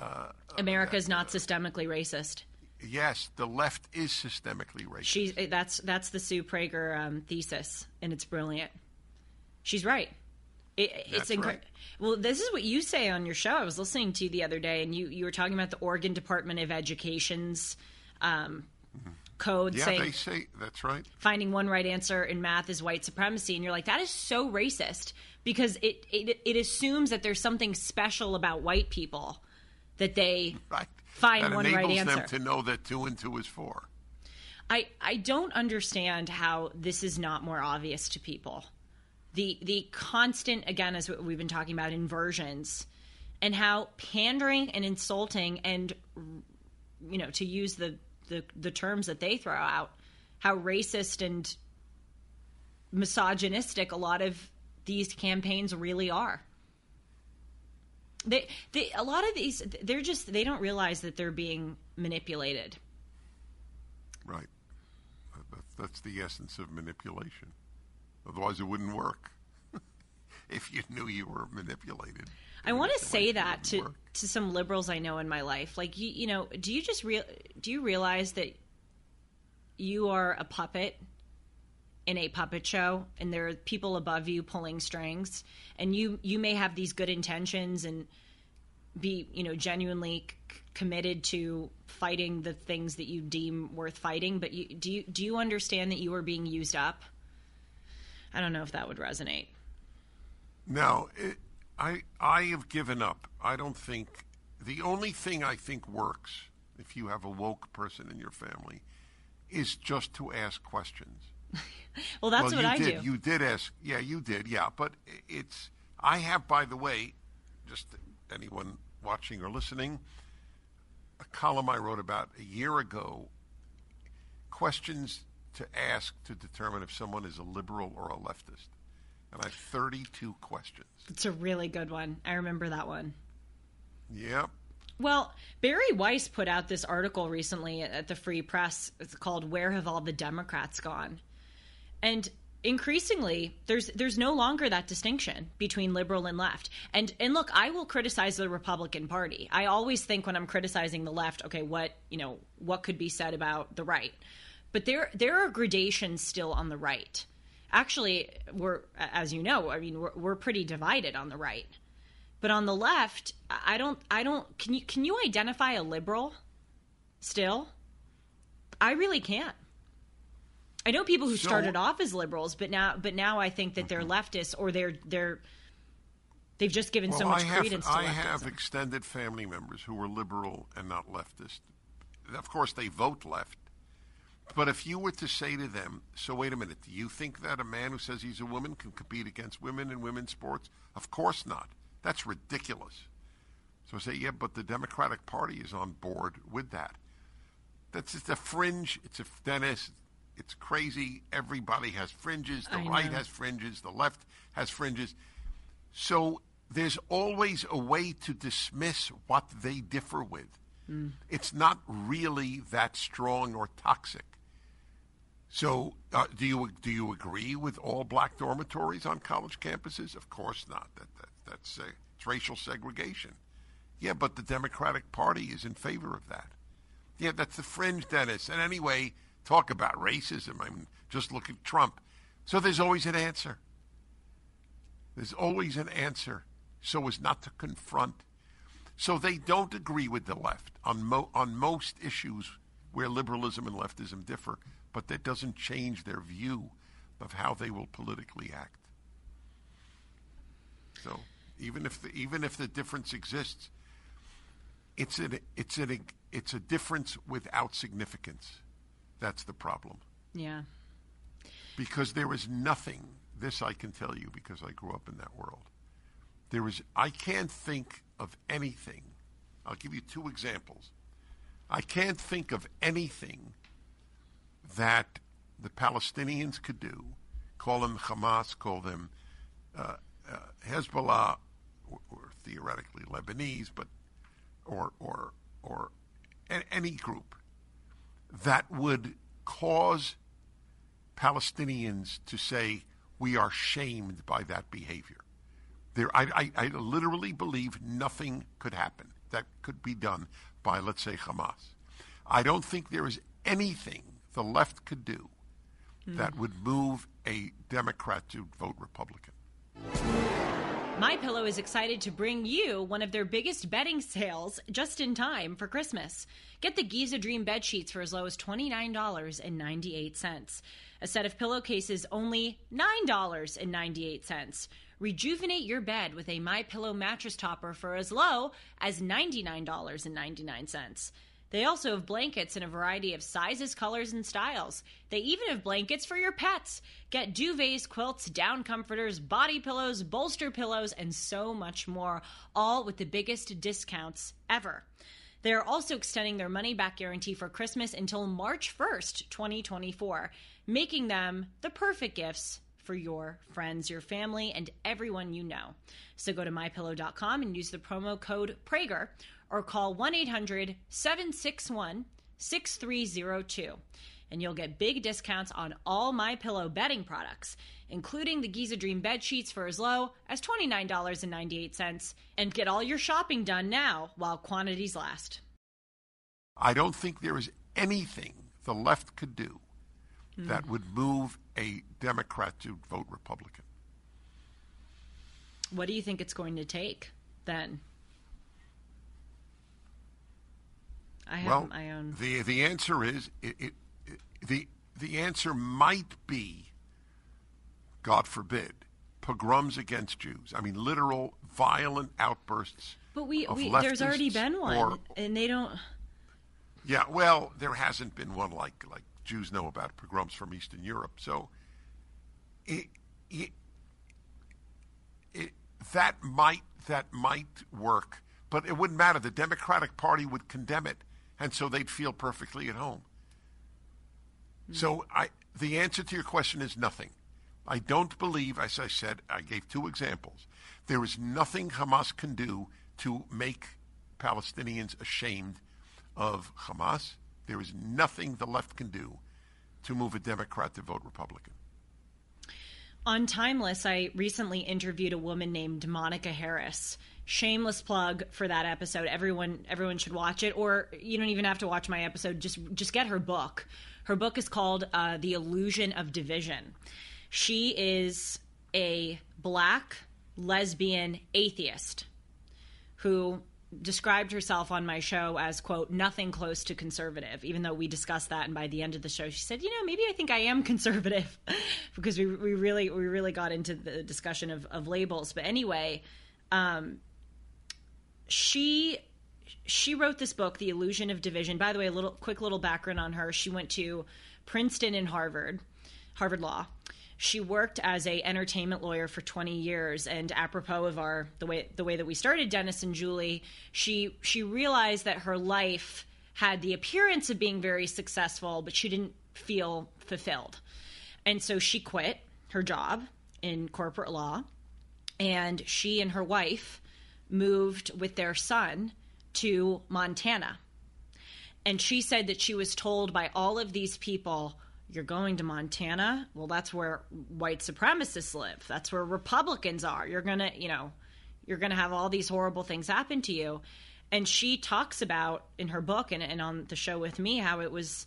uh, America is not systemically racist. Yes, the left is systemically racist. She's that's that's the Sue Prager um, thesis, and it's brilliant. She's right. It, it's incredible. Right. Well, this is what you say on your show. I was listening to you the other day, and you you were talking about the Oregon Department of Education's um, mm-hmm. code. Yeah, saying, they say that's right. Finding one right answer in math is white supremacy, and you're like, that is so racist because it it, it assumes that there's something special about white people that they [laughs] right find that one right answer. them to know that two and two is four. I I don't understand how this is not more obvious to people. The the constant again as we've been talking about inversions and how pandering and insulting and you know to use the the, the terms that they throw out how racist and misogynistic a lot of these campaigns really are. They, they, a lot of these, they're just, they don't realize that they're being manipulated. Right. That's the essence of manipulation. Otherwise, it wouldn't work. [laughs] if you knew you were manipulated. I want to say that to work. to some liberals I know in my life. Like you, you know, do you just real do you realize that you are a puppet in a puppet show and there are people above you pulling strings and you you may have these good intentions and be you know genuinely c- committed to fighting the things that you deem worth fighting but you, do you do you understand that you are being used up i don't know if that would resonate no it, i i have given up i don't think the only thing i think works if you have a woke person in your family is just to ask questions [laughs] well, that's well, what I did. do. You did ask. Yeah, you did. Yeah, but it's. I have, by the way, just anyone watching or listening, a column I wrote about a year ago. Questions to ask to determine if someone is a liberal or a leftist, and I have 32 questions. It's a really good one. I remember that one. Yep. Well, Bari Weiss put out this article recently at the Free Press. It's called "Where Have All the Democrats Gone?" And increasingly there's there's no longer that distinction between liberal and left and and look i will criticize the republican party i always think when i'm criticizing the left okay what you know what could be said about the right but there there are gradations still on the right actually we're as you know i mean we're, we're pretty divided on the right but on the left i don't i don't can you can you identify a liberal still i really can't I know people who so, started off as liberals, but now but now I think that they're mm-hmm. leftists or they're they're they've just given well, so much I have, credence to I leftism. have extended family members who were liberal and not leftist. Of course, they vote left. But if you were to say to them, so wait a minute, do you think that a man who says he's a woman can compete against women in women's sports? Of course not. That's ridiculous. So I say, yeah, but the Democratic Party is on board with that. That's just a fringe. It's a Dennis. It's crazy. Everybody has fringes. The I right know. has fringes. The left has fringes. So there's always a way to dismiss what they differ with. Mm. It's not really that strong or toxic. So, uh, do you do you agree with all black dormitories on college campuses? Of course not. That, that that's uh, it's racial segregation. Yeah, but the Democratic Party is in favor of that. Yeah, that's the fringe, Dennis. And anyway, talk about racism. I mean, just look at Trump. So there's always an answer. There's always an answer so as not to confront. So they don't agree with the left on mo- on most issues where liberalism and leftism differ, but that doesn't change their view of how they will politically act. So even if the, even if the difference exists, it's an, it's an, it's a difference without significance. That's the problem. Yeah. Because there is nothing. This I can tell you because I grew up in that world. There is. I can't think of anything. I'll give you two examples. I can't think of anything that the Palestinians could do. Call them Hamas. Call them uh, uh, Hezbollah, or, or theoretically Lebanese, but or or or any group that would cause Palestinians to say we are shamed by that behavior. There, I, I, I, literally believe nothing could happen that could be done by, let's say, Hamas. I don't think there is anything the left could do mm. that would move a Democrat to vote Republican. My Pillow is excited to bring you one of their biggest bedding sales just in time for Christmas. Get the Giza Dream bed sheets for as low as $29.98. A set of pillowcases only $9.98. Rejuvenate your bed with a My Pillow mattress topper for as low as $99.99. They also have blankets in a variety of sizes, colors, and styles. They even have blankets for your pets. Get duvets, quilts, down comforters, body pillows, bolster pillows, and so much more, all with the biggest discounts ever. They are also extending their money back guarantee for Christmas until March 1st, 2024, making them the perfect gifts for your friends, your family, and everyone you know. So go to mypillow.com and use the promo code Prager or call 1 800 761 6302 and you'll get big discounts on all my pillow bedding products including the giza dream bed sheets for as low as $29.98 and get all your shopping done now while quantities last i don't think there is anything the left could do mm. that would move a democrat to vote republican what do you think it's going to take then I have well, my own. The the answer is it, it, it, the the answer might be, God forbid, pogroms against Jews. I mean, literal violent outbursts. But we, we there's already been one, or, and they don't. Yeah, well, there hasn't been one like like Jews know about pogroms from Eastern Europe. So, it, it, it, that might that might work, but it wouldn't matter. The Democratic Party would condemn it and so they'd feel perfectly at home. Mm-hmm. So I, the answer to your question is nothing. I don't believe, as I said, I gave two examples. There is nothing Hamas can do to make Palestinians ashamed of Hamas. There is nothing the left can do to move a Democrat to vote Republican. On Timeless, I recently interviewed a woman named Monica Harris shameless plug for that episode. Everyone everyone should watch it, or you don't even have to watch my episode. Just just get her book. Her book is called uh, "The Illusion of Division." She is a black lesbian atheist who described herself on my show as quote nothing close to conservative even though we discussed that and by the end of the show she said you know maybe i think i am [laughs] conservative [laughs] because we, we really we really got into the discussion of, of labels but anyway um, she she wrote this book, The Illusion of Division. By the way, a little quick little background on her. She went to Princeton and Harvard, Harvard Law. She worked as a entertainment lawyer for 20 years, and apropos of our the way the way that we started Dennis and Julie, she she realized that her life had the appearance of being very successful, but she didn't feel fulfilled, and so she quit her job in corporate law, and she and her wife moved with their son to Montana. And she said that she was told by all of these people, You're going to Montana? Well, that's where white supremacists live. That's where Republicans are. You're going to, you know, you're going to have all these horrible things happen to you. And she talks about in her book and, and on the show with me how it was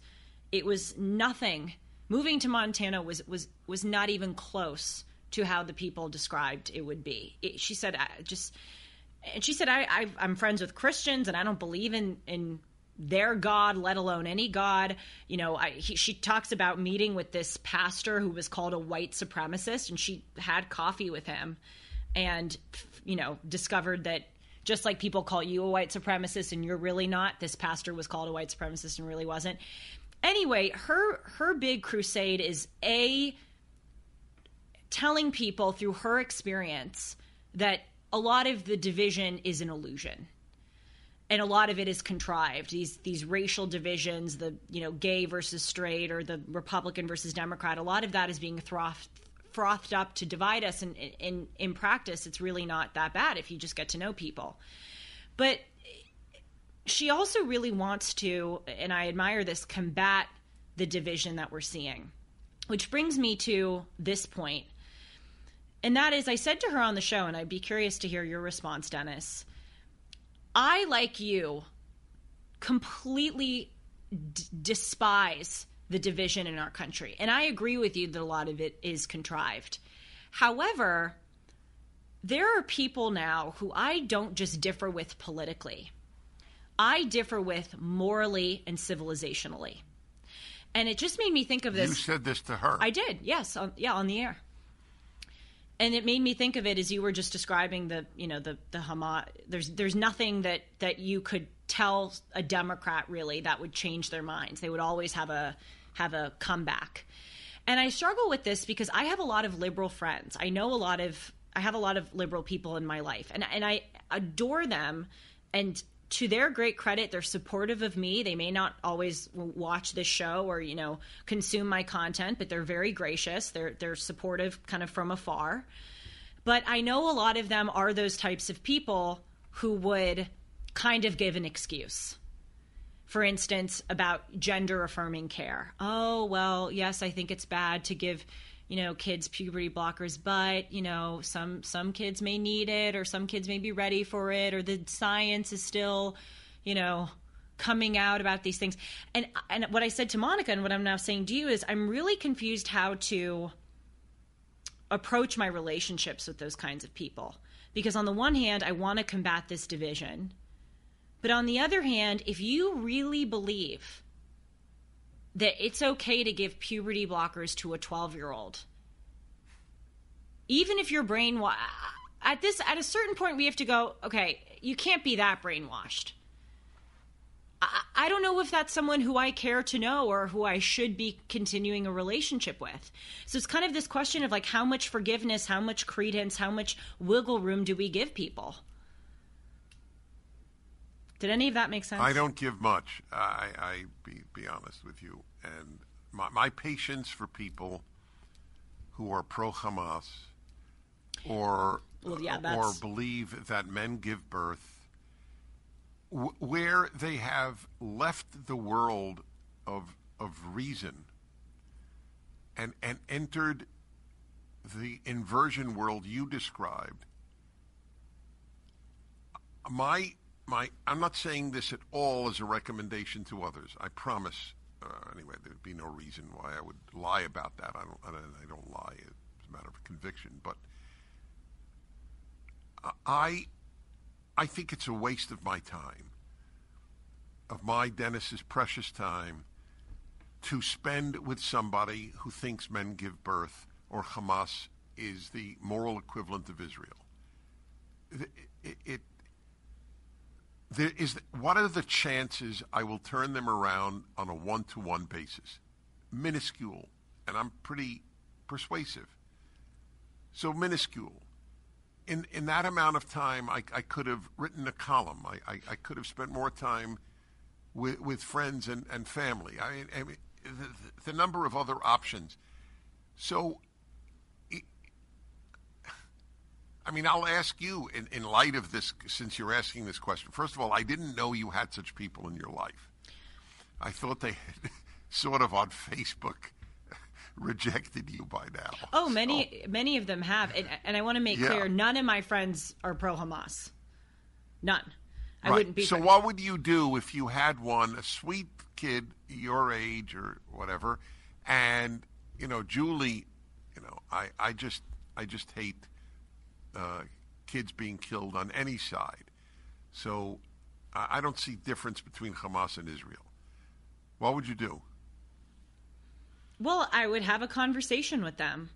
it was nothing. Moving to Montana was was was not even close to how the people described it would be. It, she said, I just and she said, I, I am friends with Christians and I don't believe in in their God, let alone any God. You know, I, he, she talks about meeting with this pastor who was called a white supremacist, and she had coffee with him and, you know, discovered that just like people call you a white supremacist and you're really not, this pastor was called a white supremacist and really wasn't. Anyway, her her big crusade is a telling people through her experience that a lot of the division is an illusion and a lot of it is contrived. These these racial divisions the you know gay versus straight or the republican versus democrat a lot of that is being frothed frothed up to divide us and in in practice. It's really not that bad if you just get to know people. But she also really wants to and i admire this combat the division that we're seeing which brings me to this point. And that is i said to her on the show and i'd be curious to hear your response dennis I, like you, completely d- despise the division in our country. And I agree with you that a lot of it is contrived. However, there are people now who I don't just differ with politically, I differ with morally and civilizationally. And it just made me think of this. You said this to her. I did, yes. On, yeah, on the air and it made me think of it as you were just describing the you know the the Hamas. There's there's nothing that that you could tell a Democrat really that would change their minds. They would always have a have a comeback. And I struggle with this because I have a lot of liberal friends. I know a lot of I have a lot of liberal people in my life, and and I adore them. And to their great credit, they're supportive of me. They may not always watch this show or you know consume my content, but they're very gracious. They're they're supportive, kind of from afar. But I know a lot of them are those types of people who would kind of give an excuse. For instance, about gender affirming care. Oh, well, yes, I think it's bad to give you know kids puberty blockers but you know some some kids may need it or some kids may be ready for it or the science is still you know coming out about these things. And and what i said to monica and what i'm now saying to you is i'm really confused how to approach my relationships with those kinds of people. Because on the one hand i want to combat this division. But on the other hand if you really believe that it's okay to give puberty blockers to a 12 year old. Even if you're brainwashed, at this at a certain point we have to go, okay, you can't be that brainwashed. I, I don't know if that's someone who I care to know or who I should be continuing a relationship with. So it's kind of this question of like how much forgiveness, how much credence, how much wiggle room do we give people? Did any of that make sense? I don't give much. I, I be be honest with you, and my, my patience for people who are pro Hamas or well, yeah, or believe that men give birth, w- where they have left the world of of reason and and entered the inversion world you described. My my I'm not saying this at all as a recommendation to others. I promise. Uh, anyway, there'd be no reason why I would lie about that. I don't. I don't, I don't lie. It's a matter of conviction. But I, I think it's a waste of my time, of my Dennis's precious time, to spend with somebody who thinks men give birth or Hamas is the moral equivalent of Israel. It, it, it there is what are the chances I will turn them around on a one-to-one basis? Minuscule, and I'm pretty persuasive. So minuscule. In in that amount of time, I, I could have written a column. I, I, I could have spent more time with with friends and, and family. I, I mean, the, the number of other options. So I mean, I'll ask you in, in light of this, since you're asking this question. First of all, I didn't know you had such people in your life. I thought they had [laughs] sort of on Facebook [laughs] rejected you by now. Oh, many so. many of them have, and, and I want to make yeah. clear: none of my friends are pro Hamas. None. I right. wouldn't be. So, what would you do if you had one, a sweet kid your age or whatever, and you know, Julie, you know, I, I just, I just hate uh, kids being killed on any side. So I I don't see difference between Hamas and Israel. What would you do? Well, I would have a conversation with them,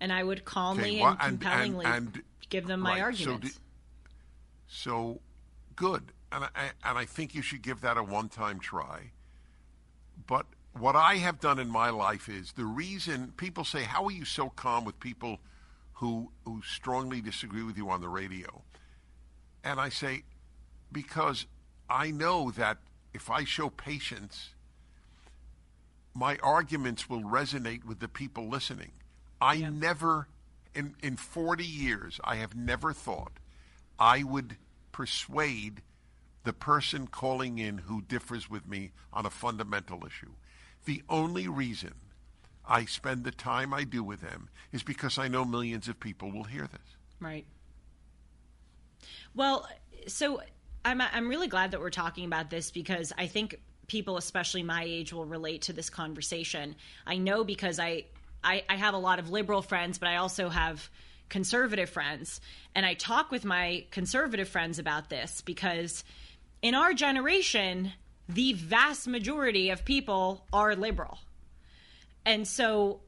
and I would calmly Okay, well, and and- and- compellingly and- give them my right, so arguments. do- So good, and I, and I think you should give that a one-time try. But what I have done in my life is the reason people say, "How are you so calm with people who who strongly disagree with you on the radio?" And I say, because I know that if I show patience, my arguments will resonate with the people listening. I never, in, in 40 years, I have never thought I would persuade the person calling in who differs with me on a fundamental issue. The only reason I spend the time I do with them is because I know millions of people will hear this. Right. Well, so I'm I'm really glad that we're talking about this because I think people, especially my age, will relate to this conversation. I know because I I, I have a lot of liberal friends, but I also have conservative friends, and I talk with my conservative friends about this because in our generation, the vast majority of people are liberal, and so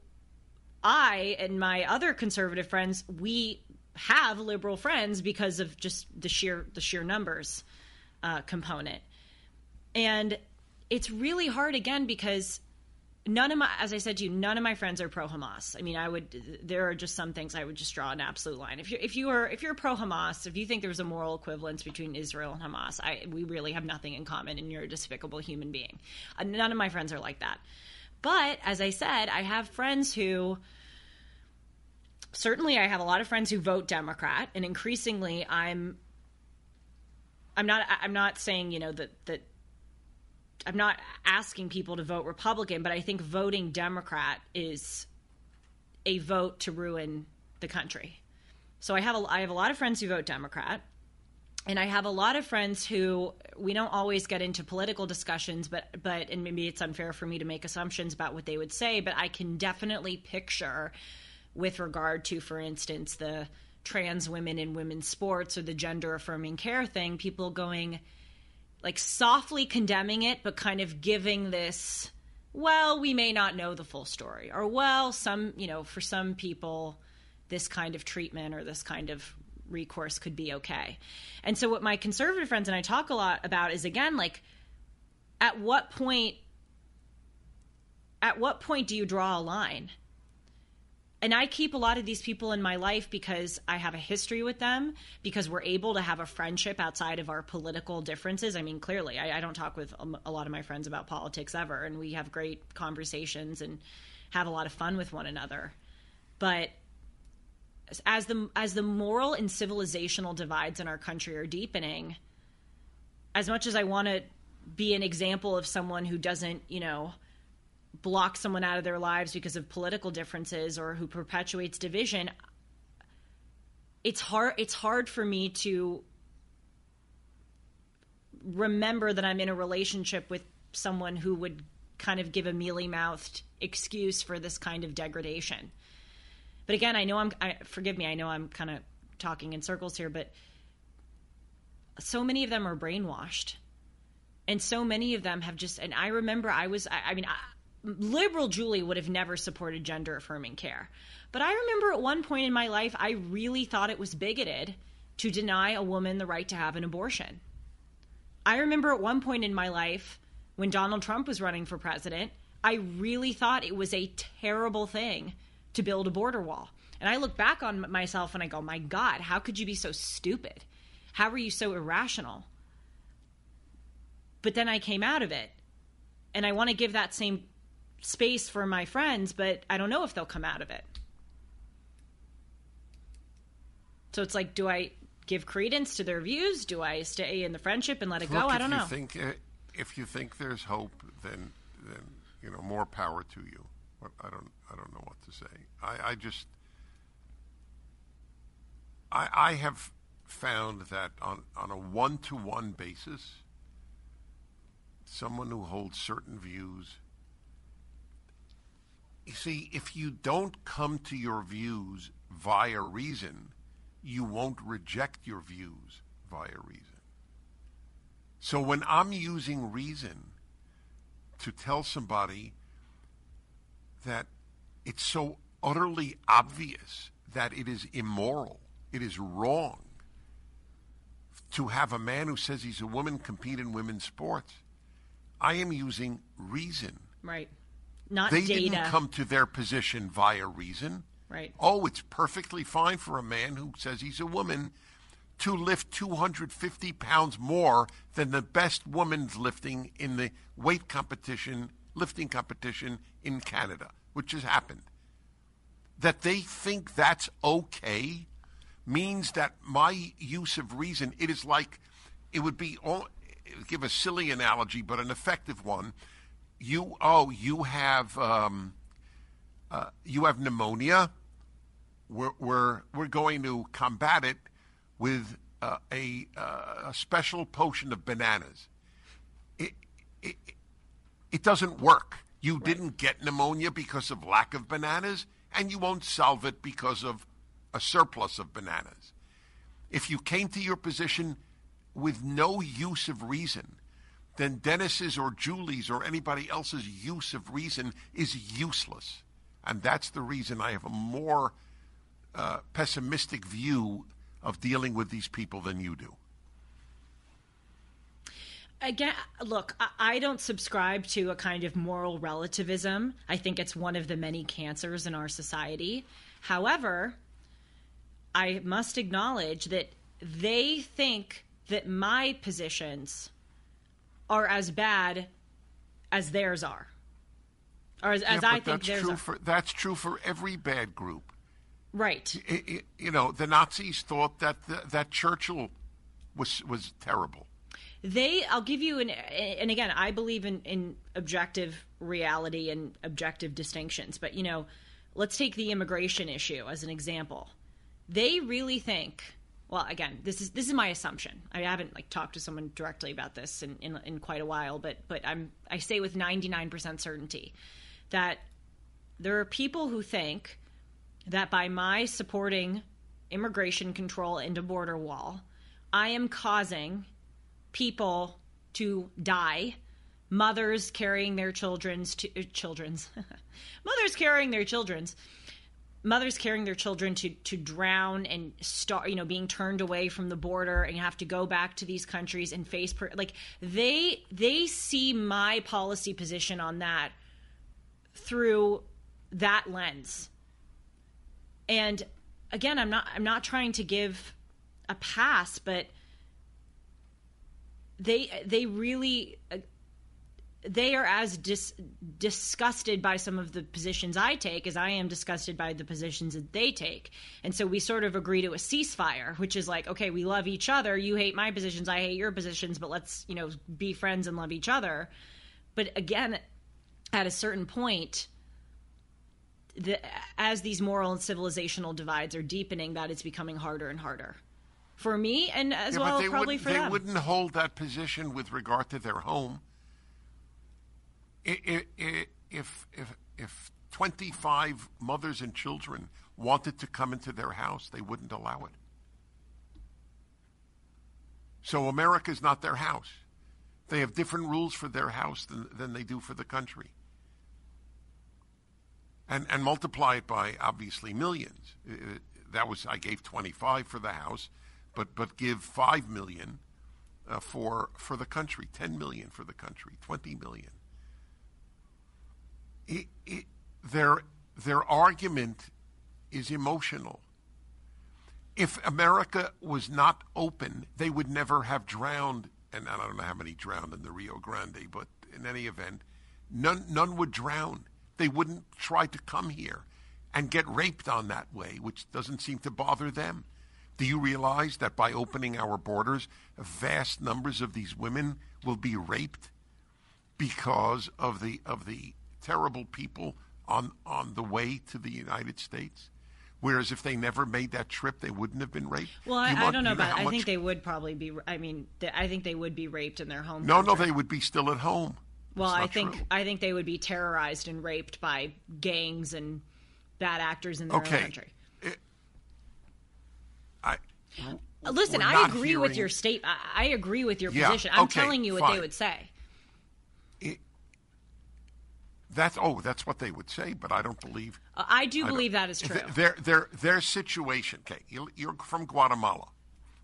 I and my other conservative friends, we have liberal friends because of just the sheer the sheer numbers uh, component, and it's really hard again because none of my, as I said to you, none of my friends are pro Hamas. I mean, I would there are just some things I would just draw an absolute line. If you if you are if you're pro Hamas, if you think there's a moral equivalence between Israel and Hamas, I we really have nothing in common, and you're a despicable human being. Uh, none of my friends are like that. But as I said, I have friends who certainly I have a lot of friends who vote Democrat, and increasingly I'm I'm not I'm not saying you know that that I'm not asking people to vote Republican, but I think voting Democrat is a vote to ruin the country. So I have a I have a lot of friends who vote Democrat. And I have a lot of friends who we don't always get into political discussions, but but and maybe it's unfair for me to make assumptions about what they would say, but I can definitely picture with regard to, for instance, the trans women in women's sports or the gender affirming care thing, people going like softly condemning it, but kind of giving this, well, we may not know the full story, or well, some, you know, for some people, this kind of treatment or this kind of recourse could be okay. And so, what my conservative friends and I talk a lot about is again, like, at what point, at what point do you draw a line? and I keep a lot of these people in my life because I have a history with them, because we're able to have a friendship outside of our political differences. I mean, clearly, I, I don't talk with a, a lot of my friends about politics ever, and we have great conversations and have a lot of fun with one another. But as the as the moral and civilizational divides in our country are deepening, as much as I want to be an example of someone who doesn't, you know, block someone out of their lives because of political differences or who perpetuates division it's hard it's hard for me to remember that I'm in a relationship with someone who would kind of give a mealy-mouthed excuse for this kind of degradation. But again, I know I'm I, forgive me, I know I'm kind of talking in circles here, but so many of them are brainwashed. And so many of them have just and I remember I was I, I mean I, liberal Julie would have never supported gender affirming care. But I remember at one point in my life, I really thought it was bigoted to deny a woman the right to have an abortion. I remember at one point in my life when Donald Trump was running for president, I really thought it was a terrible thing to build a border wall. And I look back on myself and I go, my God, how could you be so stupid? How were you so irrational? But then I came out of it. And I want to give that same space for my friends, but I don't know if they'll come out of it. So it's like, do I give credence to their views? Do I stay in the friendship and let it Look, go? I don't you know. Think, uh, if you think there's hope, then then you know more power to you. I don't I don't know what to say. I, I just I I have found that on on a one to one basis, someone who holds certain views. You see, if you don't come to your views via reason, you won't reject your views via reason. So when I'm using reason to tell somebody that it's so utterly obvious that it is immoral, it is wrong to have a man who says he's a woman compete in women's sports, I am using reason. Right. Not They data. didn't come to their position via reason. Right. Oh, it's perfectly fine for a man who says he's a woman to lift 250 pounds more than the best woman's lifting in the weight competition, lifting competition in Canada, which has happened. That they think that's okay means that my use of reason, it is like, it would be, all, give a silly analogy, but an effective one. You, oh, you have, um, uh, you have pneumonia we're, we're, we're going to combat it with uh, a, uh, a special potion of bananas. It, it, it doesn't work. You didn't get pneumonia because of lack of bananas, and you won't solve it because of a surplus of bananas. If you came to your position with no use of reason, then Dennis's or Julie's or anybody else's use of reason is useless. And that's the reason I have a more uh, pessimistic view of dealing with these people than you do. Again, look, I- don't subscribe to a kind of moral relativism. I think it's one of the many cancers in our society. However, I must acknowledge that they think that my positions are as bad as theirs are. Or as, as Yeah, I think that's theirs true are. for that's true for every bad group. right. I- I- you know, the Nazis thought that the, that Churchill was was terrible. They i'll give you an and again i believe in in objective reality and objective distinctions but you know let's take the immigration issue as an example. They really think well again this is this is my assumption. I haven't like talked to someone directly about this in in, in quite a while but but i'm i say with 99% certainty that there are people who think that by my supporting immigration control and a border wall i am causing people to die. Mothers carrying their children's to, uh, children's. [laughs] Mothers carrying their children's. Mothers carrying their children to to drown and start you know being turned away from the border and have to go back to these countries and face per, like they they see my policy position on that through that lens. And again i'm not i'm not trying to give a pass but they they really uh, they are as dis- disgusted by some of the positions I take as I am disgusted by the positions that they take. And so we sort of agree to a ceasefire, which is like, okay, we love each other. You hate my positions, I hate your positions, but let's, you know, be friends and love each other. But again, at a certain point, the, as these moral and civilizational divides are deepening, that it's becoming harder and harder for me, and as Yeah, well probably for they them. They wouldn't hold that position with regard to their home. I- I- I- If if if twenty five mothers and children wanted to come into their house, they wouldn't allow it. So America's not their house. They have different rules for their house than, than they do for the country. And and multiply it by obviously millions. That was I gave twenty five for the house, but but give five million uh, for for the country, ten million for the country, twenty million. It, it, their their argument is emotional. If America was not open, they would never have drowned. And I don't know how many drowned in the Rio Grande, but in any event, none none would drown. They wouldn't try to come here and get raped on that way, which doesn't seem to bother them. Do you realize that by opening our borders, vast numbers of these women will be raped because of the of the terrible people on on the way to the United States? Whereas if they never made that trip, they wouldn't have been raped. Well, I, You I don't know you about. how I think they would probably be. I mean, th- I think they would be raped in their home. No, no, they would be still at home. Well, I think true. I think they would be terrorized and raped by gangs and bad actors in their Okay. own country. I Listen, I agree with your state. I, I agree with your Yeah, position. I'm okay, telling you what fine. they would say. That's oh, that's what they would say, but I don't believe. Uh, I do I believe that is true. Their their their situation. Okay, you- you're from Guatemala.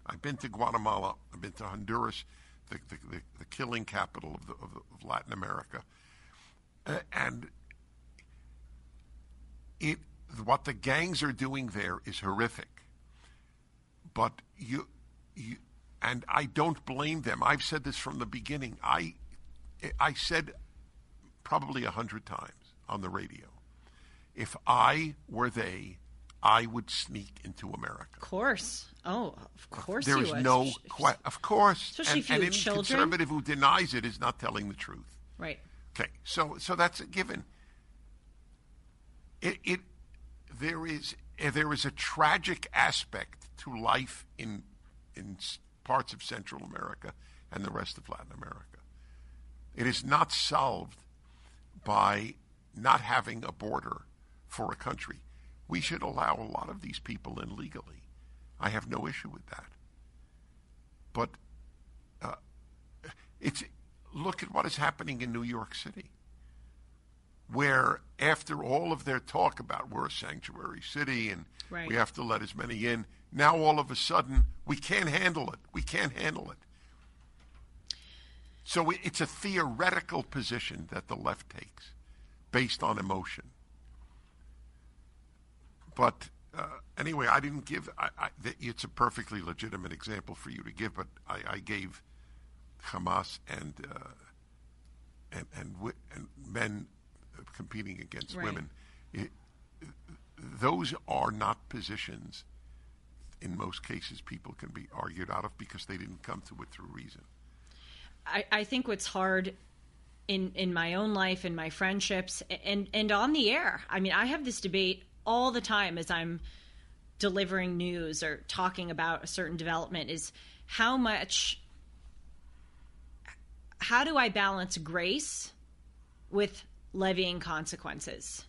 I've been to Guatemala. I've been to Honduras, the the, the, the killing capital of, the, of, the, of Latin America, uh, and it what the gangs are doing there is horrific. But you you and I don't blame them. I've said this from the beginning. I I said probably a hundred times on the radio. If I were they, I would sneak into America. of course. Oh, of course There you is no, Sh- que- of course, Especially and, if you and any children. conservative who denies it is not telling the truth. Right. Okay, so so that's a given. It, it there is there is a tragic aspect to life in in parts of Central America and the rest of Latin America. It is not solved by not having a border for a country. We should allow a lot of these people in legally. I have no issue with that. But uh, it's look at what is happening in New York City, where after all of their talk about we're a sanctuary city and Right. we have to let as many in, now all of a sudden we can't handle it. We can't handle it. So it's a theoretical position that the left takes, based on emotion. But uh, anyway, I didn't give. I, I, it's a perfectly legitimate example for you to give, but I, I gave Hamas and uh, and and, and men competing against Right. women. It, those are not positions. In most cases, people can be argued out of because they didn't come to it through reason. I, I think what's hard in in my own life and my friendships and and on the air. I mean, I have this debate all the time as I'm delivering news or talking about a certain development is how much how do I balance grace with levying consequences?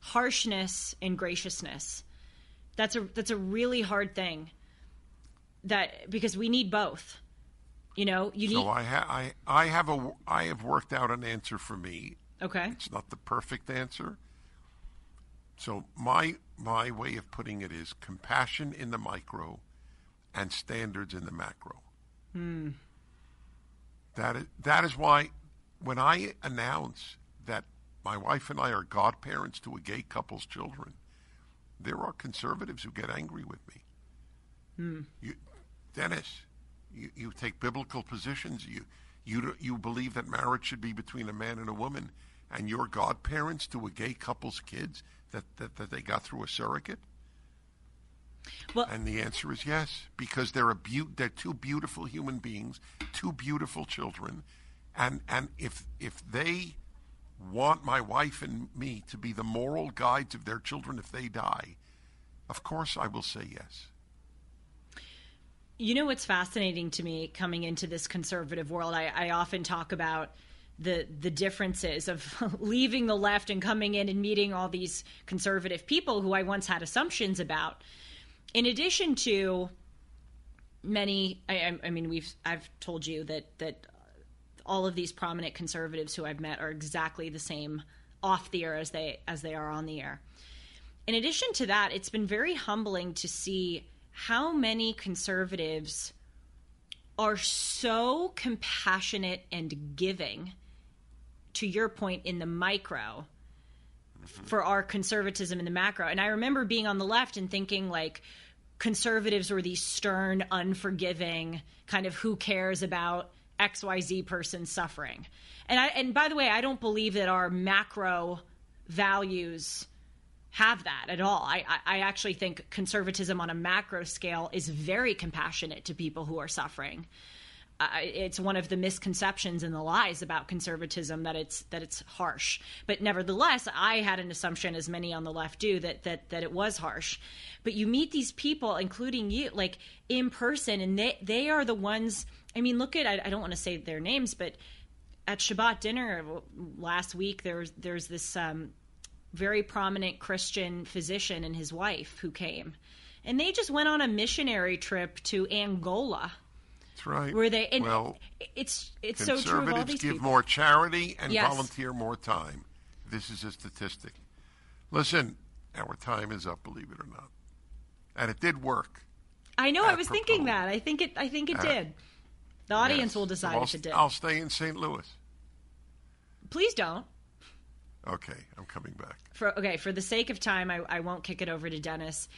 Harshness and graciousness. That's a that's a really hard thing. That because we need both. You know, you need So I, ha- I, I have a, I have worked out an answer for me. Okay. It's not the perfect answer. So my, my way of putting it is compassion in the micro, and standards in the macro. Hmm. That is, that is why when I announce my wife and I are godparents to a gay couple's children, there are conservatives who get angry with me. Hmm. You, Dennis, you, you take biblical positions. You, you, you believe that marriage should be between a man and a woman, and you're godparents to a gay couple's kids that, that, that they got through a surrogate? Well, And the answer is yes, because they're a beau- they're two beautiful human beings, two beautiful children, and and if if they want my wife and me to be the moral guides of their children if they die, of course I will say yes. You know what's fascinating to me coming into this conservative world? I, I often talk about the the differences of [laughs] leaving the left and coming in and meeting all these conservative people who I once had assumptions about. In addition to many, I, I- mean, we've I've told you that that all of these prominent conservatives who I've met are exactly the same off the air as they as they are on the air. In addition to that, it's been very humbling to see how many conservatives are so compassionate and giving to your point in the micro for our conservatism in the macro. And I remember being on the left and thinking like conservatives were these stern, unforgiving, kind of who cares about XYZ person suffering. And I and by the way, I don't believe that our macro values have that at all. I, I, actually think conservatism on a macro scale is very compassionate to people who are suffering. I it's one of the misconceptions and the lies about conservatism that it's that it's harsh. But nevertheless, I had an assumption, as many on the left do, that that that it was harsh. But you meet these people, including you, like in person, and they they are the ones. I mean, look at I, I don't want to say their names, but at Shabbat dinner last week, there's there's this um, very prominent Christian physician and his wife who came, and they just went on a missionary trip to Angola. That's right. Where they and well, it's it's so true conservatives give people. more charity and Yes. volunteer more time. This is a statistic. Listen, our time is up, believe it or not, and it did work. I know. I was thinking that. I think it. I think it did. The audience Yes. will decide I'll, if it did. I'll stay in St. Louis. Please don't. Okay, I'm coming back. For okay, for the sake of time, I, I won't kick it over to Dennis.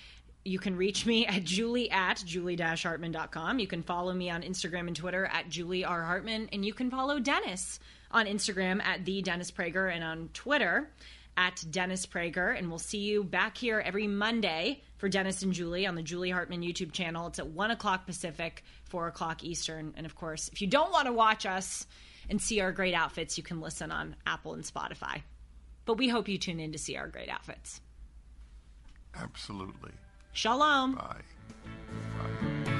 You can reach me at julie at julie-hartman.com. You can follow me on Instagram and Twitter at Julie R. Hartman. And you can follow Dennis on Instagram at the Dennis Prager and on Twitter at Dennis Prager. And we'll see you back here every Monday for Dennis and Julie on the Julie Hartman YouTube channel. It's at 1 o'clock Pacific, 4 o'clock Eastern. And of course, if you don't want to watch us and see our great outfits, you can listen on Apple and Spotify. But we hope you tune in to see our great outfits. Absolutely. Shalom. Bye.